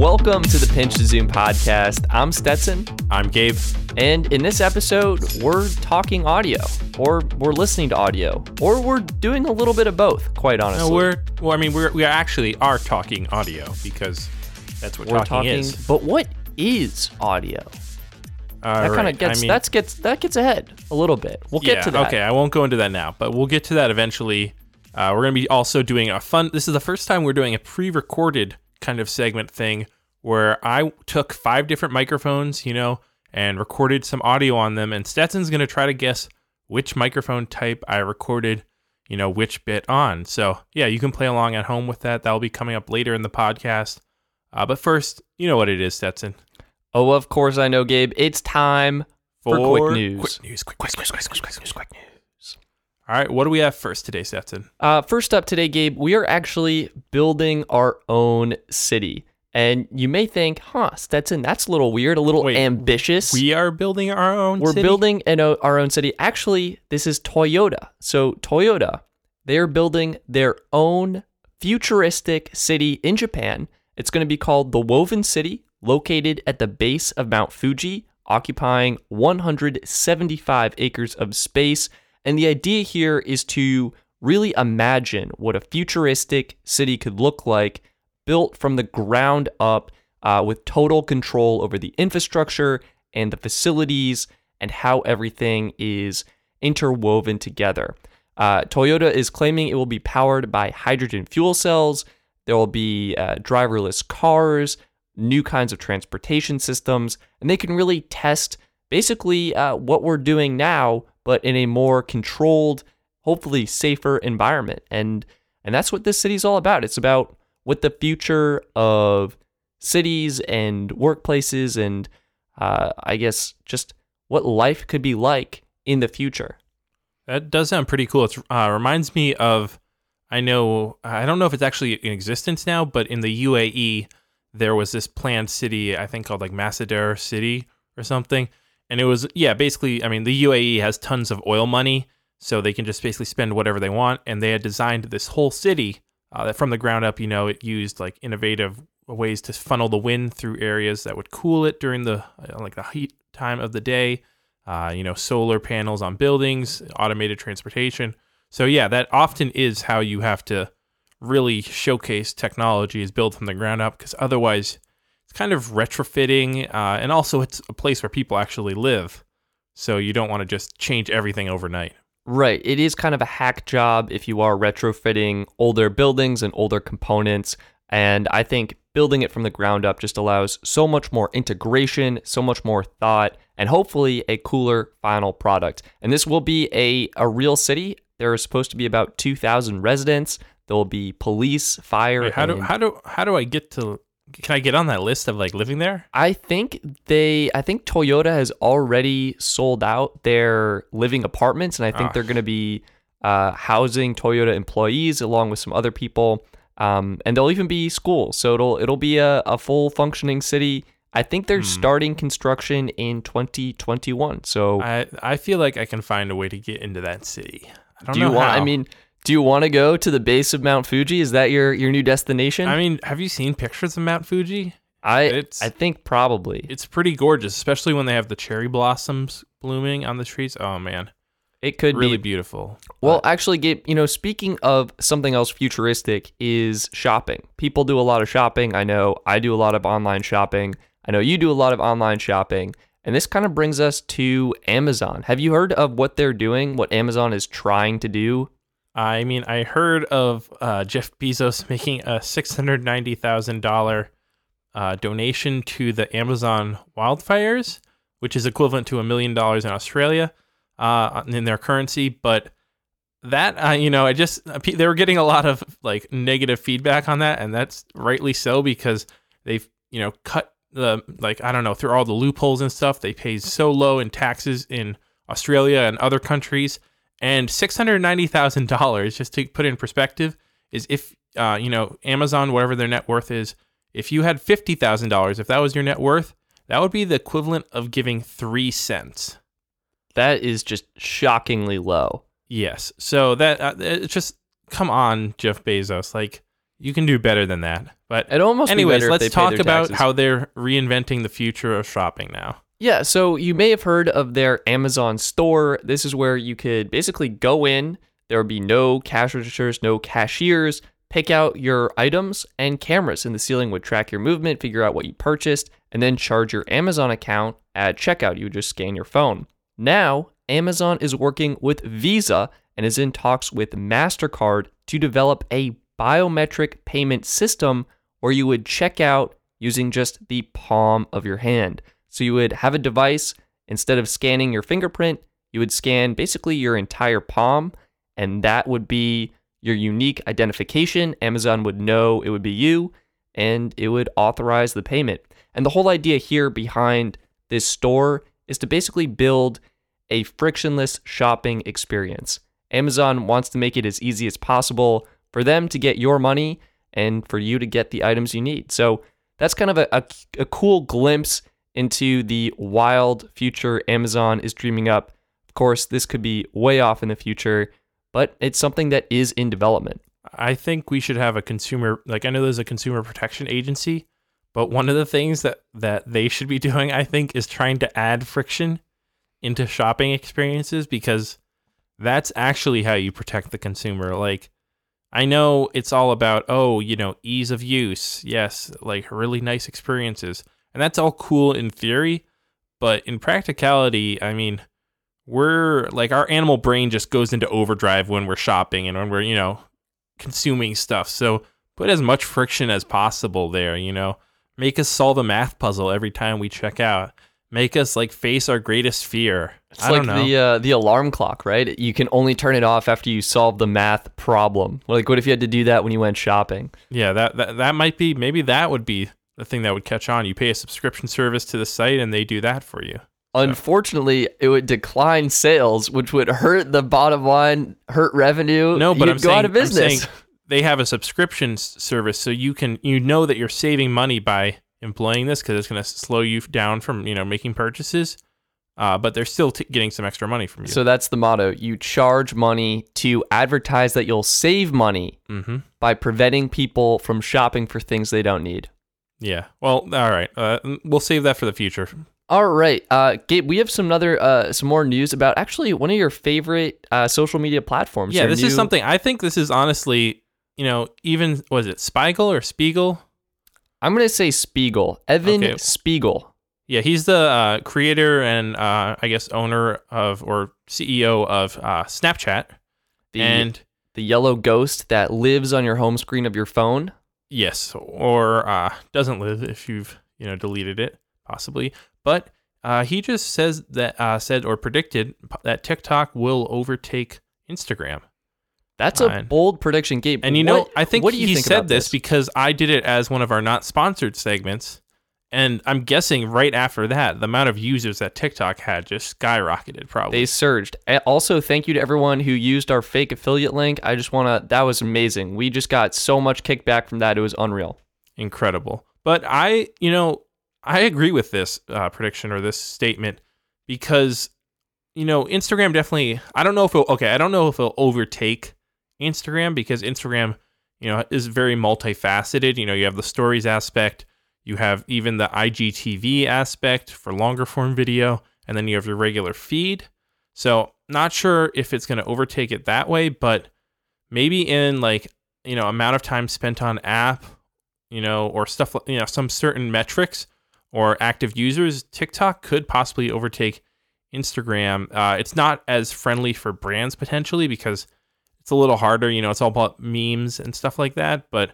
Welcome to the Pinch to Zoom podcast. I'm Stetson, I'm Gabe. and in this episode, we're talking audio, or we're listening to audio, or we're doing a little bit of both, quite honestly. No, we're well. I mean, we're we actually are talking audio because that's what We're talking, talking, is. but what is audio? Uh, That kind of gets I mean, that's gets that gets ahead a little bit. We'll get yeah, to that. Okay, I won't go into that now, but we'll get to that eventually. Uh, we're gonna be also doing a fun. This is the first time we're doing a pre-recorded kind of segment thing where I took five different microphones, you know, and recorded some audio on them, and Stetson's gonna try to guess which microphone type I recorded, you know, which bit on. So yeah, you can play along at home with that. That'll be coming up later in the podcast. Uh, but first, you know what it is, Stetson. Oh, of course I know, Gabe. It's time for, quick news. Quick news. Quick, quick, quick, quick, quick, quick, quick, quick news. All right, what do we have first today, Stetson? Uh, first up today, Gabe, we are actually building our own city. And you may think, huh, Stetson, that's a little weird, a little Wait, ambitious. We are building our own. We're city? building an, our own city. Actually, this is Toyota. So, Toyota, they're building their own futuristic city in Japan. It's going to be called the Woven City, located at the base of Mount Fuji, occupying 175 acres of space. And the idea here is to really imagine what a futuristic city could look like built from the ground up uh, with total control over the infrastructure and the facilities and how everything is interwoven together. Uh, Toyota is claiming it will be powered by hydrogen fuel cells. There will be uh, driverless cars, new kinds of transportation systems, and they can really test basically uh, what we're doing now, but in a more controlled, hopefully safer environment. And and that's what this city's all about. It's about what the future of cities and workplaces and uh, I guess just what life could be like in the future. That does sound pretty cool. It uh, reminds me of, I know, I don't know if it's actually in existence now, but in the UAE, there was this planned city, I think called like Massadar City or something. And it was, yeah, basically, I mean, the UAE has tons of oil money, so they can just basically spend whatever they want. And they had designed this whole city uh, that from the ground up, you know, it used like innovative ways to funnel the wind through areas that would cool it during the uh, like the heat time of the day. Uh, you know, solar panels on buildings, automated transportation. So yeah, that often is how you have to really showcase technology is built from the ground up because otherwise it's kind of retrofitting uh, and also it's a place where people actually live. So you don't want to just change everything overnight. Right. It is kind of a hack job if you are retrofitting older buildings and older components. And I think building it from the ground up just allows so much more integration, so much more thought, and hopefully a cooler final product. And this will be a, a real city. There are supposed to be about 2,000 residents. There will be police, fire. Wait, how do how do how do I get to? Can I get on that list of like living there? I think they I think Toyota has already sold out their living apartments and I think Ah. they're going to be uh, housing Toyota employees along with some other people. Um, and there'll even be schools. So it'll it'll be a, a full functioning city. I think they're Hmm. starting construction in 2021. So I I feel like I can find a way to get into that city. I don't do you know want how. I mean, do you want to go to the base of Mount Fuji? Is that your your new destination? I mean, have you seen pictures of Mount Fuji? I it's- I think probably. It's pretty gorgeous, especially when they have the cherry blossoms blooming on the trees. Oh man, It could really be beautiful. Well, actually, Gabe, you know, speaking of something else futuristic is shopping. People do a lot of shopping. I know I do a lot of online shopping. I know you do a lot of online shopping. And this kind of brings us to Amazon. Have you heard of what they're doing, what Amazon is trying to do? I mean, I heard of uh, Jeff Bezos making a six hundred ninety thousand dollar uh, donation to the Amazon wildfires, which is equivalent to a million dollars in Australia uh, in their currency. But that, uh, you know, I just they were getting a lot of like negative feedback on that, and that's rightly so because they've you know cut the like I don't know through all the loopholes and stuff. They pay so low in taxes in Australia and other countries and six hundred ninety thousand dollars, just to put it in perspective, is if uh, you know Amazon, whatever their net worth is, if you had fifty thousand dollars, if that was your net worth, that would be the equivalent of giving three cents. That is just shockingly low. Yes. So that uh, it's just come on, Jeff Bezos. Like You can do better than that. But It almost anyways, if let's talk about taxes. how they're reinventing the future of shopping now. Yeah, so you may have heard of their Amazon store. This is where you could basically go in, there would be no cash registers, no cashiers, pick out your items, and cameras in the ceiling would track your movement, figure out what you purchased, and then charge your Amazon account at checkout. You would just scan your phone. Now, Amazon is working with Visa and is in talks with MasterCard to develop a biometric payment system where you would check out using just the palm of your hand. So you would have a device, instead of scanning your fingerprint, you would scan basically your entire palm, and that would be your unique identification. Amazon would know it would be you, and it would authorize the payment. And the whole idea here behind this store is to basically build a frictionless shopping experience. Amazon wants to make it as easy as possible for them to get your money and for you to get the items you need. So that's kind of a, a, a cool glimpse into the wild future Amazon is dreaming up. Of course, this could be way off in the future, but it's something that is in development. I think we should have a consumer like I know there's a consumer protection agency, but one of the things that that they should be doing I think is trying to add friction into shopping experiences because that's actually how you protect the consumer. Like I know it's all about oh, you know, ease of use. Yes, like really nice experiences. And that's all cool in theory, but in practicality, I mean, we're like our animal brain just goes into overdrive when we're shopping and when we're, you know, consuming stuff. So put as much friction as possible there, you know. Make us solve a math puzzle every time we check out. Make us like face our greatest fear. It's I like don't know. the uh, the alarm clock, right? You can only turn it off after you solve the math problem. Like, what if you had to do that when you went shopping? yeah, that, that that might be maybe that would be the thing that would catch on. You pay a subscription service to the site and they do that for you. Unfortunately, it would decline sales, which would hurt the bottom line, hurt revenue. No, but You'd I'm go saying, out of I'm business. saying they have a subscription service, so you can you know that you're saving money by employing this because it's going to slow you down from you know making purchases. Uh, but they're still t- getting some extra money from you. So that's the motto. You charge money to advertise that you'll save money mm-hmm. by preventing people from shopping for things they don't need. Yeah. Well, all right. Uh, we'll save that for the future. All right, uh, Gabe, we have some other uh, some more news about actually one of your favorite uh, social media platforms. Yeah, this is something I think this is honestly, you know, even was it Spiegel or Spiegel? I'm gonna say Spiegel, Evan Okay. Spiegel. Yeah, he's the uh, creator and uh, I guess owner of or CEO of uh, Snapchat. The and the yellow ghost that lives on your home screen of your phone. Yes, or uh, doesn't live if you've you know deleted it possibly. But uh, he just says that uh, said or predicted that TikTok will overtake Instagram. That's a bold prediction, Gabe. And you know, I think what do you he think said about this because I did it as one of our not sponsored segments. And I'm guessing right after that, the amount of users that TikTok had just skyrocketed. Probably. They surged. Also, thank you to everyone who used our fake affiliate link. I just want to, that was amazing. We just got so much kickback from that. It was unreal. incredible. But I, you know, I agree with this uh, prediction or this statement because, you know, Instagram definitely. I don't know if it'll, okay. I don't know if it'll overtake Instagram because Instagram, you know, is very multifaceted. You know, you have the stories aspect, you have even the IGTV aspect for longer form video, and then you have your regular feed. So, not sure if it's going to overtake it that way, but maybe in like you know amount of time spent on app you know, or stuff, you know, some certain metrics or active users, TikTok could possibly overtake Instagram. Uh, it's not as friendly for brands potentially because it's a little harder. You know, it's all about memes and stuff like that. But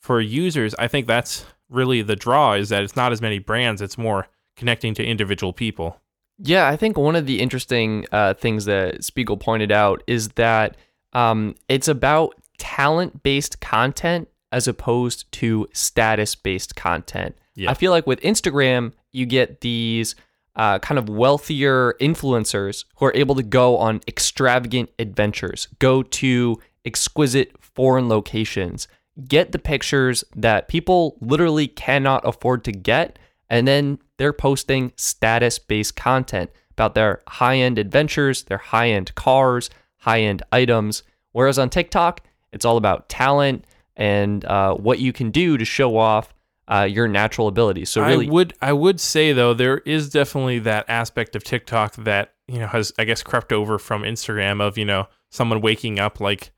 for users, I think that's really the draw is that it's not as many brands. It's more connecting to individual people. Yeah, I think one of the interesting uh, things that Spiegel pointed out is that um, it's about talent based content as opposed to status based content. Yeah. I feel like with Instagram, you get these uh, kind of wealthier influencers who are able to go on extravagant adventures, go to exquisite foreign locations, get the pictures that people literally cannot afford to get, and then they're posting status based content about their high end adventures, their high end cars, high end items. Whereas on TikTok, it's all about talent and uh, what you can do to show off uh, your natural abilities. So really, I would I would say though there is definitely that aspect of TikTok that you know has I guess crept over from Instagram of you know someone waking up like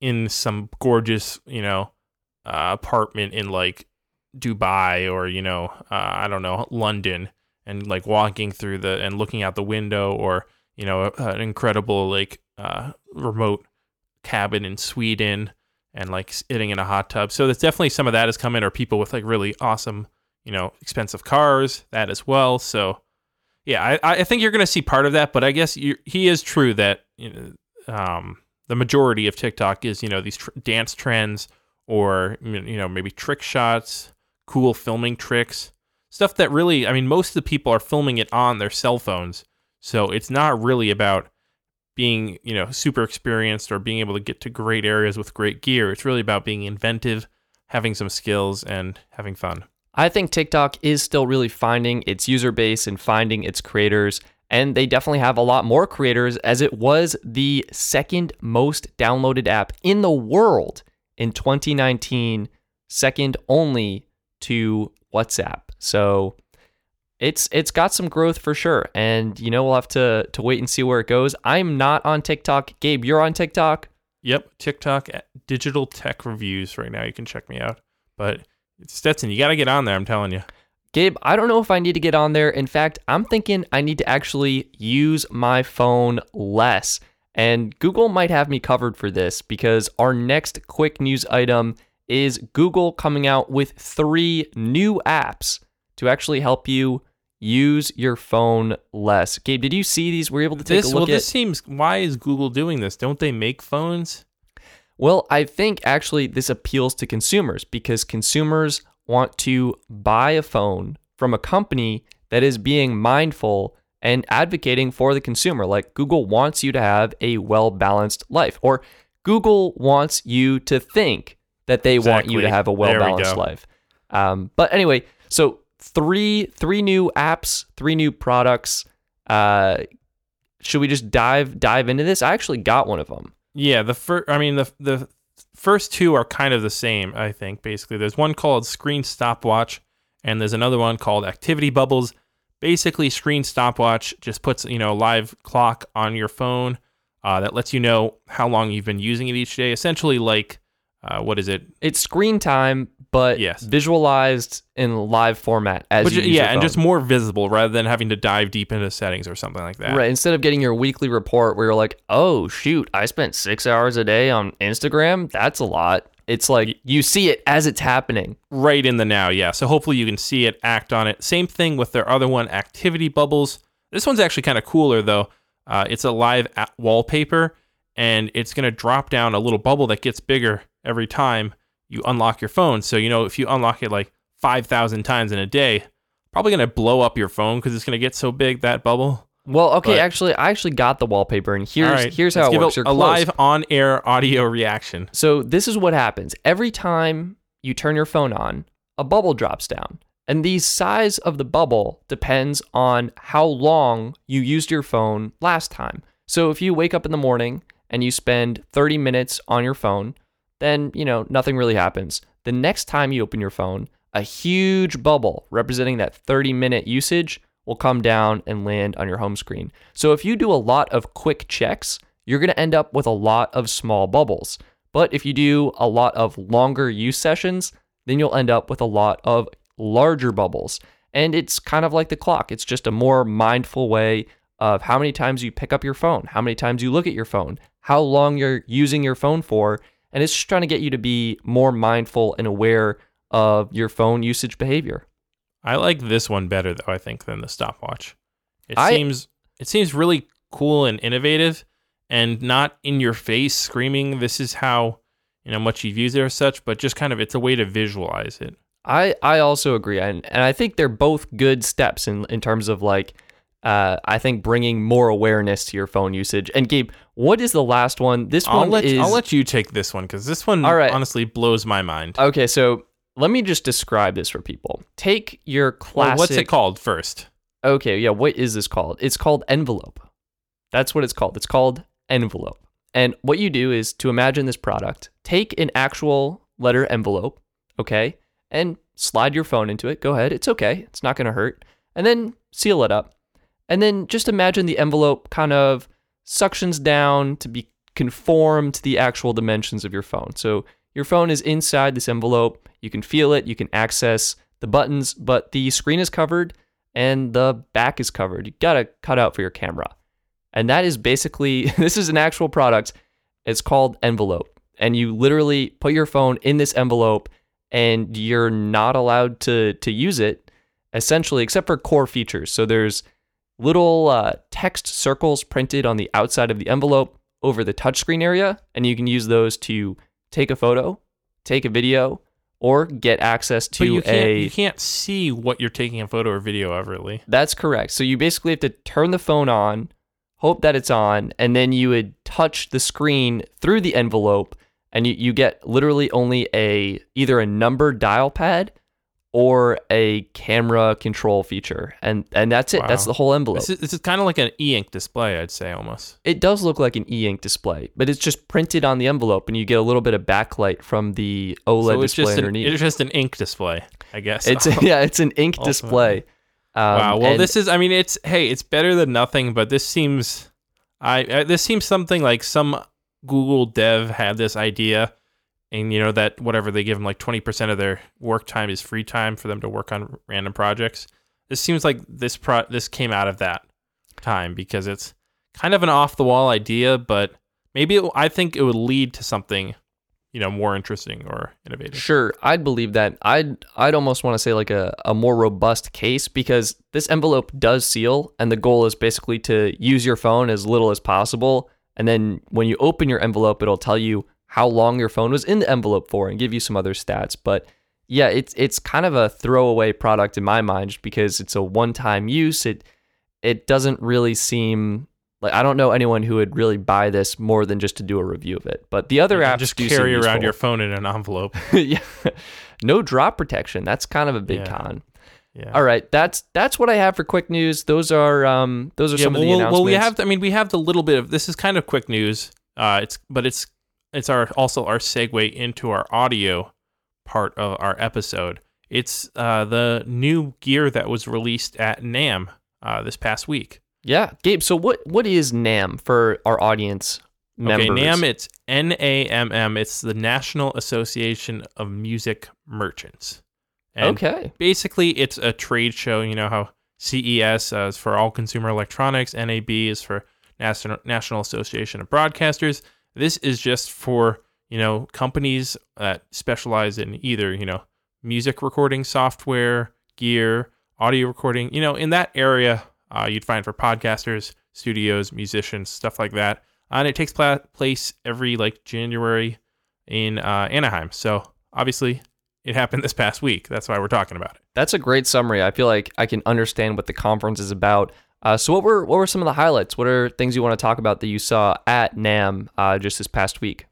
in some gorgeous you know uh, apartment in like Dubai or you know uh, I don't know London and like walking through the and looking out the window or you know an incredible like uh, remote cabin in Sweden and like sitting in a hot tub. So there's definitely some of that has come in, or people with like really awesome, you know, expensive cars, that as well. So yeah, I, I think you're going to see part of that, but I guess you, he is true that you know, um, the majority of TikTok is you know these tr- dance trends or you know maybe trick shots, cool filming tricks, stuff that really, I mean, most of the people are filming it on their cell phones, so it's not really about being you know super experienced or being able to get to great areas with great gear. It's really about being inventive, having some skills, and having fun. I think TikTok is still really finding its user base and finding its creators. And they definitely have a lot more creators, as it was the second most downloaded app in the world in 2019, second only to WhatsApp. So it's it's got some growth for sure. And you know, we'll have to to wait and see where it goes. I'm not on TikTok. Gabe, you're on TikTok? Yep, TikTok eh, digital tech reviews right now. You can check me out. But Stetson, you got to get on there, I'm telling you. Gabe, I don't know if I need to get on there. In fact, I'm thinking I need to actually use my phone less. And Google might have me covered for this because our next quick news item is Google coming out with three new apps to actually help you use your phone less. Gabe, did you see these? Were you able to take this, a look well, at? this seems. Why is Google doing this? Don't they make phones? Well, I think actually this appeals to consumers because consumers want to buy a phone from a company that is being mindful and advocating for the consumer. Like Google wants you to have a well balanced life, or Google wants you to think that they want you to have a well balanced go. life. Um, but anyway, so three three new apps, three new products. Uh, should we just dive dive into this? I actually got one of them. Yeah, the first. I mean, the the first two are kind of the same. I think basically, there's one called Screen Stopwatch, and there's another one called Activity Bubbles. Basically, Screen Stopwatch just puts you know a live clock on your phone uh, that lets you know how long you've been using it each day. Essentially, like uh, what is it? It's screen time, but Yes. visualized in live format as you use yeah, and just more visible rather than having to dive deep into settings or something like that. right. Instead of getting your weekly report where you're like, "Oh shoot, I spent six hours a day on Instagram. That's a lot." It's like you see it as it's happening. right in the now, yeah. So hopefully you can see it, act on it. Same thing with their other one, Activity Bubbles. This one's actually kind of cooler though. Uh, it's a live wallpaper, and it's gonna drop down a little bubble that gets bigger every time you unlock your phone. So you know if you unlock it like five thousand times in a day, probably gonna blow up your phone because it's gonna get so big that bubble. Well, okay, But- actually, I actually got the wallpaper, and here's right, here's how it works. A, a live on-air audio reaction. So this is what happens. Every time you turn your phone on, a bubble drops down. And the size of the bubble depends on how long you used your phone last time. So if you wake up in the morning and you spend 30 minutes on your phone, then, you know, nothing really happens. The next time you open your phone, a huge bubble representing that 30 minute usage will come down and land on your home screen. So if you do a lot of quick checks, you're going to end up with a lot of small bubbles. But if you do a lot of longer use sessions, then you'll end up with a lot of larger bubbles. And it's kind of like the clock. It's just a more mindful way of how many times you pick up your phone, how many times you look at your phone, how long you're using your phone for. And it's just trying to get you to be more mindful and aware of your phone usage behavior. I like this one better though, I think, than the stopwatch. It I- seems it seems really cool and innovative and not in your face screaming this is how you know much you've used it or such, but just kind of it's a way to visualize it. I, I also agree. And, and I think they're both good steps in, in terms of like, uh, I think bringing more awareness to your phone usage. And Gabe, what is the last one? This I'll one let is. I'll let you take this one because this one All right. honestly blows my mind. okay, so let me just describe this for people. Take your Well, classic. what's it called first? Okay, yeah, what is this called? It's called envelope. That's what it's called. It's called envelope. And what you do is to imagine this product, take an actual letter envelope, okay, and slide your phone into it. Go ahead, it's okay, it's not going to hurt. And then seal it up. And then just imagine the envelope kind of suctions down to be conform to the actual dimensions of your phone. So your phone is inside this envelope. You can feel it, you can access the buttons, but the screen is covered and the back is covered. You got to cut out for your camera. And that is basically this is an actual product. It's called Envelope. And you literally put your phone in this envelope and you're not allowed to to use it essentially except for core features. So there's little uh, text circles printed on the outside of the envelope over the touchscreen area and you can use those to take a photo, take a video, or get access to but you can't, a you can't see what you're taking a photo or video of, really. That's correct. So you basically have to turn the phone on, hope that it's on, and then you would touch the screen through the envelope, and you, you get literally only a either a number dial pad or a camera control feature, and and that's it. That's the whole envelope. This is, this is kind of like an e-ink display, I'd say almost. it does look like an e-ink display, but it's just printed on the envelope, and you get a little bit of backlight from the OLED so it's display just an, underneath. it's just an ink display, I guess. It's yeah, it's an ink Ultimately. display. Um, wow. Well, and- this is. I mean, it's hey, it's better than nothing, but this seems. I uh, this seems something like some Google dev had this idea, and you know that whatever they give them like twenty percent of their work time is free time for them to work on random projects. This seems like this pro this came out of that time because it's kind of an off the wall idea, but maybe it, I think it would lead to something, you know, more interesting or innovative. Sure, I'd believe that. I'd I'd almost want to say like a, a more robust case because this envelope does seal and the goal is basically to use your phone as little as possible and then when you open your envelope it'll tell you how long your phone was in the envelope for and give you some other stats. But yeah, it's it's kind of a throwaway product in my mind just because it's a one-time use. It it doesn't really seem like I don't know anyone who would really buy this more than just to do a review of it. But the other apps just carry around useful. your phone in an envelope. yeah. No drop protection. That's kind of a big Yeah. con. Yeah. All right, that's that's what I have for quick news. Those are um those are yeah, some well, of the announcements. well, we have. I mean, we have the little bit of this is kind of quick news. Uh, it's but it's it's our also our segue into our audio part of our episode. It's uh, the new gear that was released at NAMM uh, this past week. yeah, Gabe. So what what is NAMM for our audience members? Okay, NAMM. It's N A M M. It's the National Association of Music Merchants. And okay. basically it's a trade show. You know how CES uh, is for all consumer electronics, NAB is for National National Association of Broadcasters. This is just for you know companies that specialize in either you know music recording software, gear, audio recording. You know in that area uh, you'd find for podcasters, studios, musicians, stuff like that. And it takes pla- place every like January in uh, Anaheim. So obviously it happened this past week. That's why we're talking about it. That's a great summary. I feel like I can understand what the conference is about. Uh, so what were what were some of the highlights? What are things you want to talk about that you saw at NAMM uh, just this past week?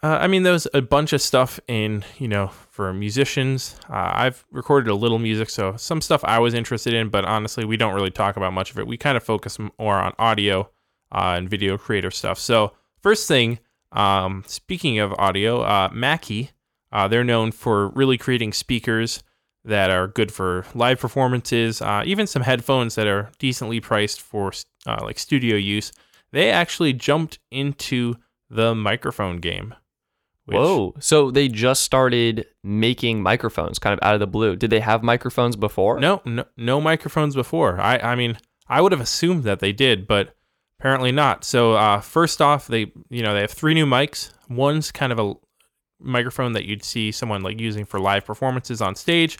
Uh, I mean, there's a bunch of stuff in, you know, for musicians. Uh, I've recorded a little music, so some stuff I was interested in, but honestly, we don't really talk about much of it. We kind of focus more on audio uh, and video creator stuff. So, first thing, um, speaking of audio, uh, Mackie, they're known for really creating speakers that are good for live performances, uh, even some headphones that are decently priced for uh, like studio use. They actually jumped into the microphone game. which- Whoa! So they just started making microphones, kind of out of the blue. Did they have microphones before? No, no, no microphones before. I, I mean, I would have assumed that they did, but apparently not. So, uh, first off, they, you know, they have three new mics. One's kind of a microphone that you'd see someone like using for live performances on stage.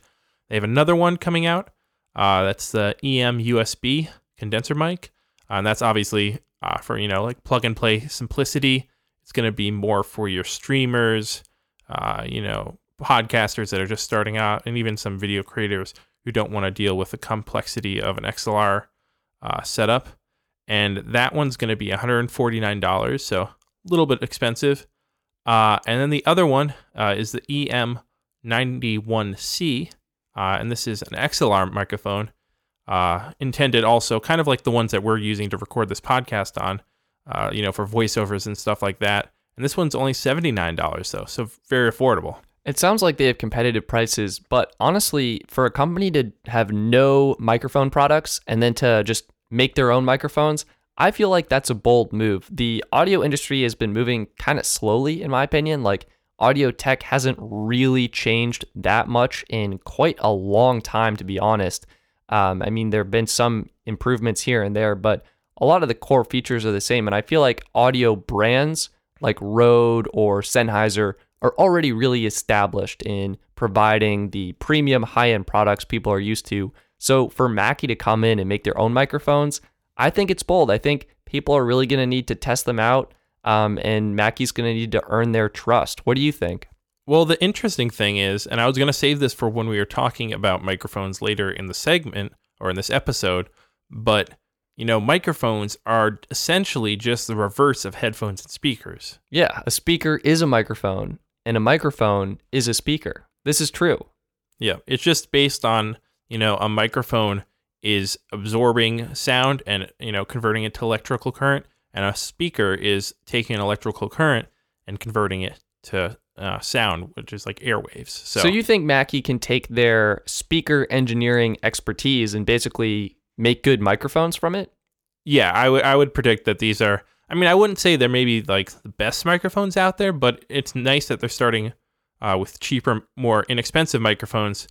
They have another one coming out. Uh, that's the EM USB condenser mic, uh, and that's obviously uh, for you know like plug and play simplicity. It's going to be more for your streamers, uh, you know, podcasters that are just starting out, and even some video creators who don't want to deal with the complexity of an XLR uh, setup. And that one's going to be $149, so a little bit expensive. Uh, and then the other one is the EM91C, uh, and this is an XLR microphone uh, intended also kind of like the ones that we're using to record this podcast on, uh, you know, for voiceovers and stuff like that. And this one's only $79 though, so very affordable. It sounds like they have competitive prices, but honestly, for a company to have no microphone products and then to just make their own microphones, I feel like that's a bold move. The audio industry has been moving kind of slowly, in my opinion. Like, audio tech hasn't really changed that much in quite a long time, to be honest. Um, I mean, there have been some improvements here and there, but a lot of the core features are the same. And I feel like audio brands like Rode or Sennheiser are already really established in providing the premium high end products people are used to. So for Mackie to come in and make their own microphones, I think it's bold. I think people are really going to need to test them out, um, and Mackie's going to need to earn their trust. What do you think? Well, the interesting thing is, and I was going to save this for when we were talking about microphones later in the segment or in this episode, but you know, microphones are essentially just the reverse of headphones and speakers. Yeah, a speaker is a microphone, and a microphone is a speaker. This is true. Yeah, it's just based on, you know, a microphone is absorbing sound and, you know, converting it to electrical current, and a speaker is taking an electrical current and converting it to uh, sound, which is like airwaves. So, So you think Mackie can take their speaker engineering expertise and basically make good microphones from it? yeah, I would I would predict that these are. I mean, I wouldn't say they're maybe like the best microphones out there, but it's nice that they're starting uh, with cheaper, more inexpensive microphones,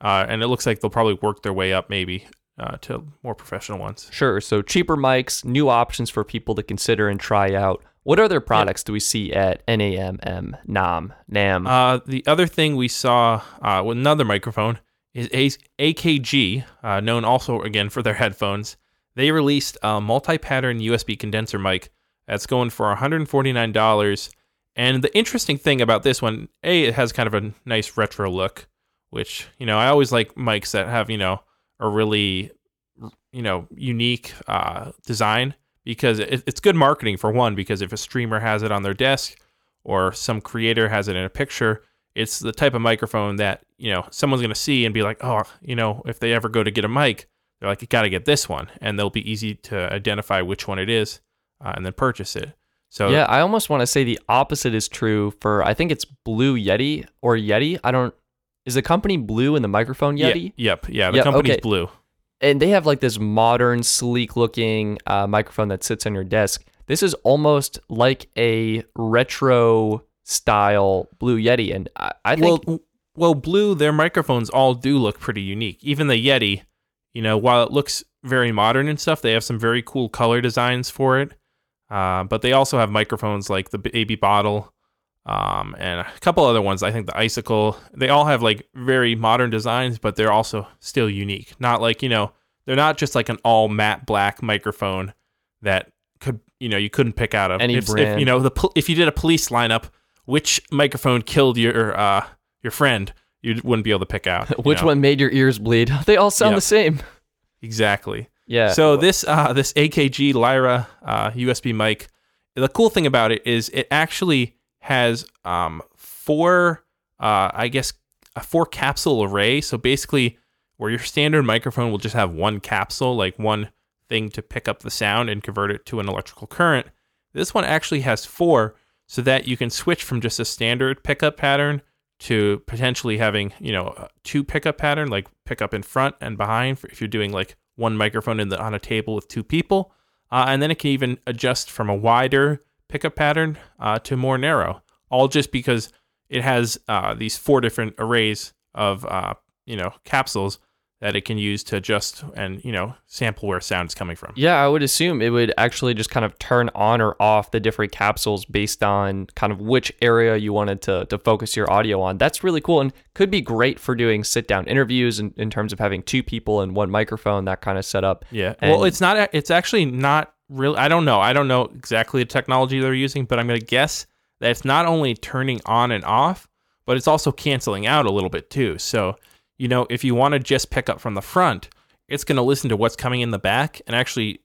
uh, and it looks like they'll probably work their way up maybe uh, to more professional ones. Sure. So cheaper mics, new options for people to consider and try out. What other products do we see at NAMM, NAM, NAM? Uh, the other thing we saw uh, with another microphone is A- AKG, uh, known also again for their headphones. They released a multi-pattern USB condenser mic that's going for $149. And the interesting thing about this one, A, it has kind of a nice retro look, which, you know, I always like mics that have, you know, a really, you know, unique uh, design because it, it's good marketing for one, because if a streamer has it on their desk or some creator has it in a picture, it's the type of microphone that, you know, someone's going to see and be like, oh, you know, if they ever go to get a mic, they're like, you got to get this one. And they'll be easy to identify which one it is uh, and then purchase it. So yeah, I almost want to say the opposite is true for I think it's Blue Yeti or Yeti. I don't is the company Blue in the microphone Yeti? yeah, yep, yeah, the Yep, company's okay. blue. And they have like this modern, sleek looking uh, microphone that sits on your desk. This is almost like a retro style Blue Yeti, and I, I well, think w- well, blue. Their microphones all do look pretty unique. Even the Yeti, you know, while it looks very modern and stuff, they have some very cool color designs for it. Uh, but they also have microphones like the baby bottle, um, and a couple other ones. I think the icicle. They all have like very modern designs, but they're also still unique. Not like you know, they're not just like an all matte black microphone that could you know you couldn't pick out of Any if, if, brand. you know the if you did a police lineup, which microphone killed your uh your friend, you wouldn't be able to pick out. which know? one made your ears bleed? They all sound Yep. the same. exactly? Yeah. So this uh, this AKG Lyra uh, USB mic, the cool thing about it is it actually has um, four, uh, I guess, a four capsule array. So basically, where your standard microphone will just have one capsule, like one thing to pick up the sound and convert it to an electrical current, this one actually has four, so that you can switch from just a standard pickup pattern to potentially having you know two pickup pattern, like pickup in front and behind, if you're doing like one microphone in the, on a table with two people, uh, and then it can even adjust from a wider pickup pattern uh, to more narrow, all just because it has uh, these four different arrays of uh, you know capsules that it can use to adjust and you know sample where sound is coming from. Yeah, I would assume it would actually just kind of turn on or off the different capsules based on kind of which area you wanted to, to focus your audio on. That's really cool and could be great for doing sit down interviews in, in terms of having two people and one microphone, that kind of setup. Yeah. And- well, it's not. It's actually not really. I don't know. I don't know exactly the technology they're using, but I'm going to guess that it's not only turning on and off, but it's also canceling out a little bit too. So, you know, if you want to just pick up from the front, it's going to listen to what's coming in the back and actually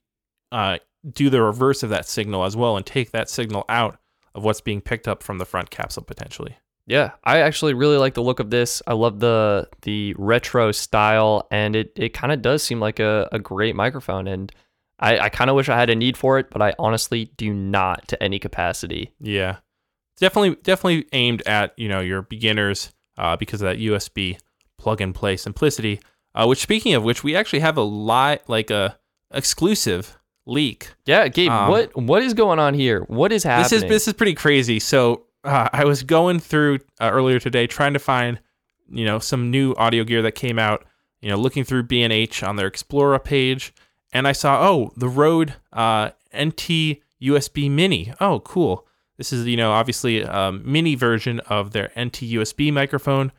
uh, do the reverse of that signal as well and take that signal out of what's being picked up from the front capsule potentially. Yeah, I actually really like the look of this. I love the the retro style, and it, it kind of does seem like a, a great microphone. And I, I kind of wish I had a need for it, but I honestly do not to any capacity. Yeah. definitely definitely aimed at you know your beginners uh, because of that USB plug and play simplicity. Uh, which speaking of which, we actually have a lot like a exclusive leak. Yeah, Gabe, Um, what what is going on here? What is happening? This is this is pretty crazy. So uh, I was going through uh, earlier today trying to find you know some new audio gear that came out. You know, looking through B and H on their Explorer page, and I saw oh the Rode uh, NT USB Mini. Oh, cool. This is you know obviously a mini version of their NT USB microphone,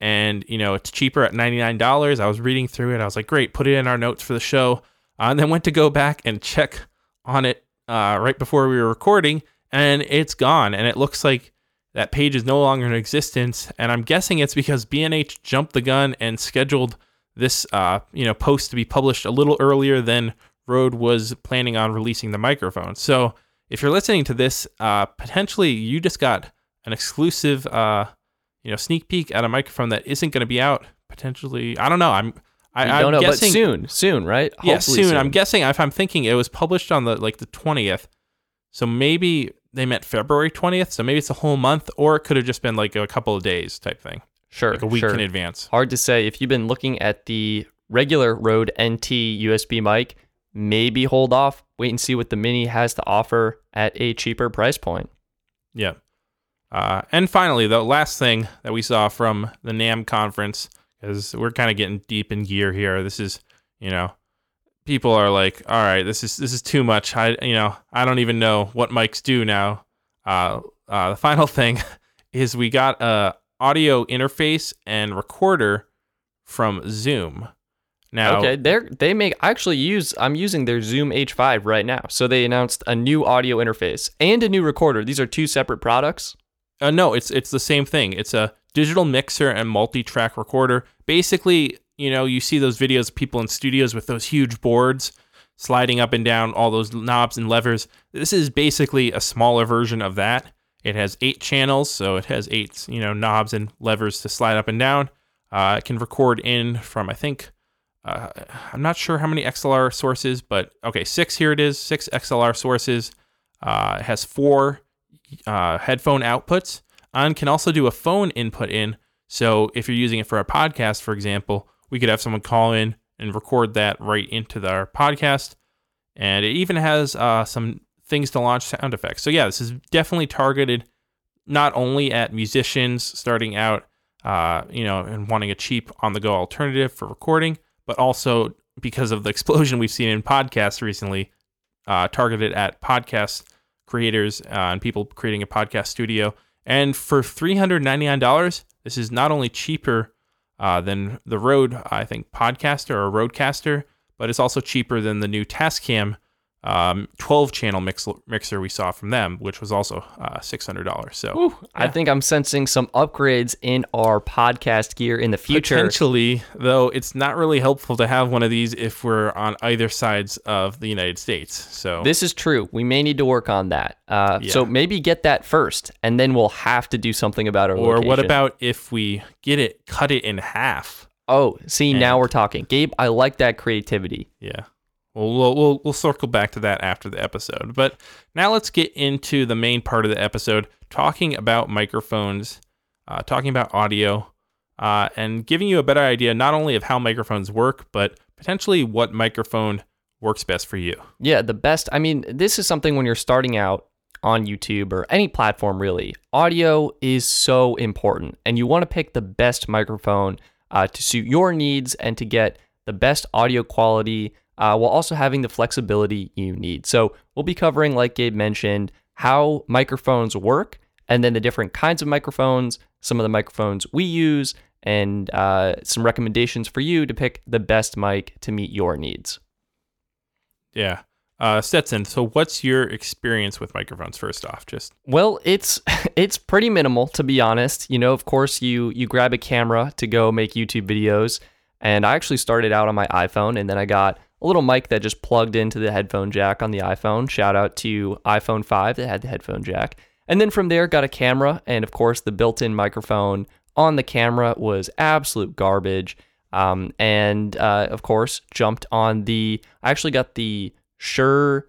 and you know it's cheaper at ninety nine dollars. I was reading through it. I was like, great, put it in our notes for the show, uh, and then went to go back and check on it uh, right before we were recording, and it's gone. And it looks like that page is no longer in existence. And I'm guessing it's because B&H jumped the gun and scheduled this, uh, you know, post to be published a little earlier than Rode was planning on releasing the microphone. So if you're listening to this, uh, potentially you just got an exclusive, uh, you know, sneak peek at a microphone that isn't going to be out. Potentially, I don't know. I'm. I, I I'm know, guessing, but soon, soon, right? yeah, Hopefully soon. I'm guessing if I'm thinking it was published on the like the twentieth, so maybe they meant February twentieth. So maybe it's a whole month, or it could have just been like a couple of days type thing, sure, like a week sure. in advance. Hard to say. If you've been looking at the regular Rode NT USB mic, maybe hold off, wait and see what the Mini has to offer at a cheaper price point. Yeah. Uh, and finally, the last thing that we saw from the NAMM conference, because we're kind of getting deep in gear here. This is, you know, people are like, all right, this is this is too much. I, you know, I don't even know what mics do now. Uh, uh, the final thing is we got a audio interface and recorder from Zoom. Now, Okay, they're they make I actually use I'm using their Zoom H5 right now. So they announced a new audio interface and a new recorder. These are two separate products. Uh, no, it's it's the same thing. It's a digital mixer and multi-track recorder. Basically, you know, you see those videos of people in studios with those huge boards sliding up and down all those knobs and levers. This is basically a smaller version of that. It has eight channels, so it has eight you know knobs and levers to slide up and down. Uh, it can record in from I think uh, I'm not sure how many XLR sources, but okay, six here it is, six XLR sources. Uh, it has four uh, headphone outputs and can also do a phone input in. So if you're using it for a podcast, for example, we could have someone call in and record that right into our podcast. And it even has uh, some things to launch sound effects. So yeah, this is definitely targeted not only at musicians starting out, uh, you know, and wanting a cheap on-the-go alternative for recording, but also because of the explosion we've seen in podcasts recently, uh, targeted at podcast creators uh, and people creating a podcast studio. And for $399, this is not only cheaper uh, than the Rode, I think, Podcaster or Rodecaster, but it's also cheaper than the new Tascam um, 12 channel mix- mixer we saw from them, which was also uh, $600. So Whew, I think I'm sensing some upgrades in our podcast gear in the future. potentially, though, it's not really helpful to have one of these if we're on either sides of the United States. So This is true. We may need to work on that. Uh, So maybe get that first, and then we'll have to do something about our or what about if we get it, cut it in half? Oh, see, now we're talking. Gabe, I like that creativity. Yeah. Well, we'll we'll circle back to that after the episode. But now let's get into the main part of the episode, talking about microphones, uh, talking about audio, uh, and giving you a better idea not only of how microphones work, but potentially what microphone works best for you. Yeah, the best. I mean, this is something when you're starting out on YouTube or any platform, really. Audio is so important, and you want to pick the best microphone uh, to suit your needs and to get the best audio quality uh, while also having the flexibility you need. So, we'll be covering, like Gabe mentioned, how microphones work and then the different kinds of microphones, some of the microphones we use, and uh, some recommendations for you to pick the best mic to meet your needs. Yeah. Uh, Stetson, so what's your experience with microphones first off? Just Well, it's it's pretty minimal to be honest. You know, of course, you you grab a camera to go make YouTube videos, and I actually started out on my iPhone, and then I got a little mic that just plugged into the headphone jack on the iPhone. Shout out to iPhone 5 that had the headphone jack. And then from there, got a camera, and of course, the built-in microphone on the camera was absolute garbage. Um, and uh, of course, jumped on the. I actually got the Shure.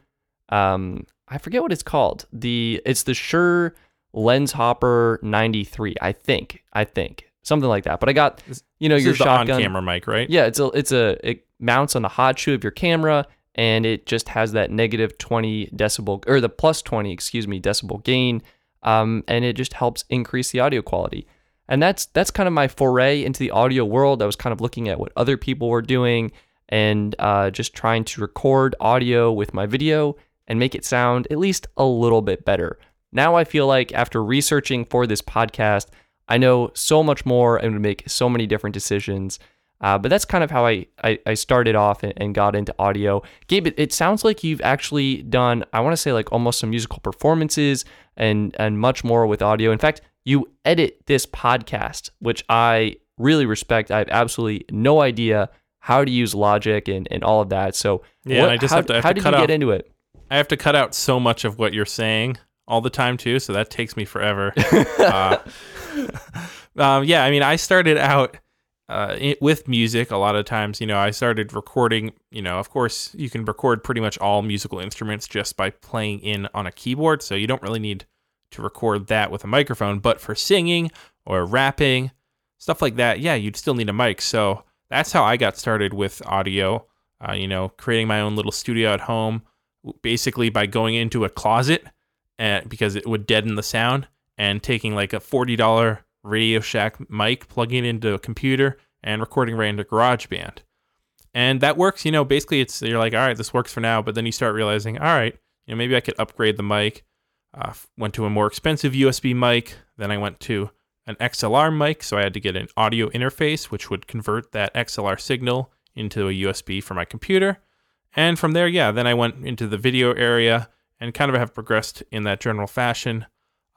Um, I forget what it's called. The it's the Sure Lens Hopper 93, I think. I think. Something like that. But I got, you know, This your shotgun. on-camera mic, right? Yeah, it's a it's a it mounts on the hot shoe of your camera and it just has that negative 20 decibel or the plus 20, excuse me, decibel gain um, and it just helps increase the audio quality. And that's that's kind of my foray into the audio world. I was kind of looking at what other people were doing and uh, just trying to record audio with my video and make it sound at least a little bit better. Now I feel like after researching for this podcast, I know so much more and would make so many different decisions. Uh, but that's kind of how I, I, I started off and, and got into audio. Gabe, it, it sounds like you've actually done, I want to say like almost some musical performances and, and much more with audio. In fact, you edit this podcast, which I really respect. I have absolutely no idea how to use Logic and, and all of that. So, Yeah, and I just how, have to- I have how to did you out- get into it? I have to cut out so much of what you're saying all the time too, so that takes me forever. uh, um, yeah, I mean, I started out uh, i with music a lot of times. You know, I started recording. You know, of course, you can record pretty much all musical instruments just by playing in on a keyboard, so you don't really need to record that with a microphone. But for singing or rapping, stuff like that, yeah, you'd still need a mic. So that's how I got started with audio. Uh, you know, creating my own little studio at home, basically by going into a closet, and because it would deaden the sound, and taking like a forty dollar Radio Shack mic, plugging into a computer, and recording right into GarageBand. And that works, you know, basically it's you're like, all right, this works for now, but then you start realizing, all right, you know, maybe I could upgrade the mic. Uh, went to a more expensive USB mic, then I went to an XLR mic, so I had to get an audio interface which would convert that XLR signal into a USB for my computer. And from there, yeah, then I went into the video area and kind of have progressed in that general fashion.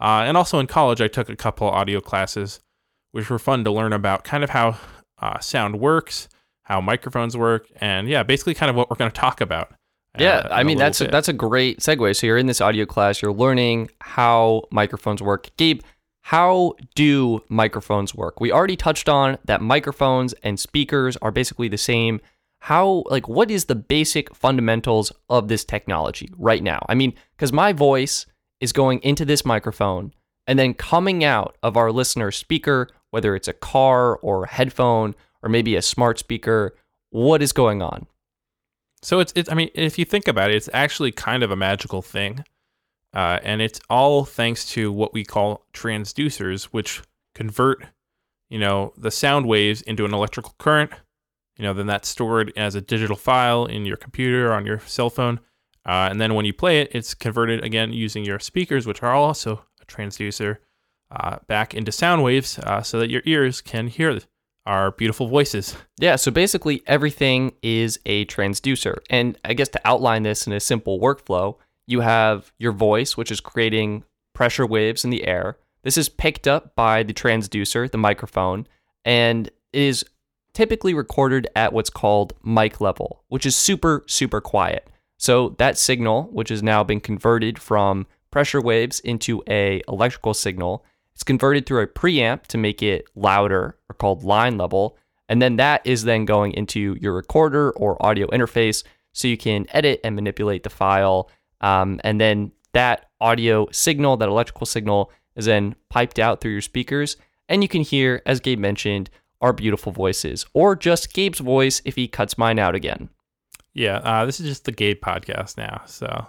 Uh, and also in college, I took a couple audio classes, which were fun to learn about kind of how uh, sound works, how microphones work, and yeah, basically kind of what we're going to talk about. uh, Yeah, in I mean that's a, that's a great segue. So you're in this audio class, you're learning how microphones work. Gabe, how do microphones work? We already touched on that microphones and speakers are basically the same. How like what is the basic fundamentals of this technology right now? I mean, cuz my voice is going into this microphone and then coming out of our listener's speaker, whether it's a car or a headphone or maybe a smart speaker, what is going on? So it's, it's I mean, if you think about it, it's actually kind of a magical thing. Uh, and it's all thanks to what we call transducers, which convert, you know, the sound waves into an electrical current. You know, then that's stored as a digital file in your computer on your cell phone. Uh, and then when you play it, it's converted again using your speakers, which are also a transducer, uh, back into sound waves uh, so that your ears can hear our beautiful voices. Yeah, so basically everything is a transducer. And I guess to outline this in a simple workflow, you have your voice, which is creating pressure waves in the air. This is picked up by the transducer, the microphone, and is typically recorded at what's called mic level, which is super, super quiet. So that signal, which has now been converted from pressure waves into a electrical signal, it's converted through a preamp to make it louder or called line level. And then that is then going into your recorder or audio interface so you can edit and manipulate the file. Um, and then that audio signal, that electrical signal, is then piped out through your speakers. And you can hear, as Gabe mentioned, our beautiful voices, or just Gabe's voice if he cuts mine out again. Yeah, uh, this is just the Gabe podcast now, so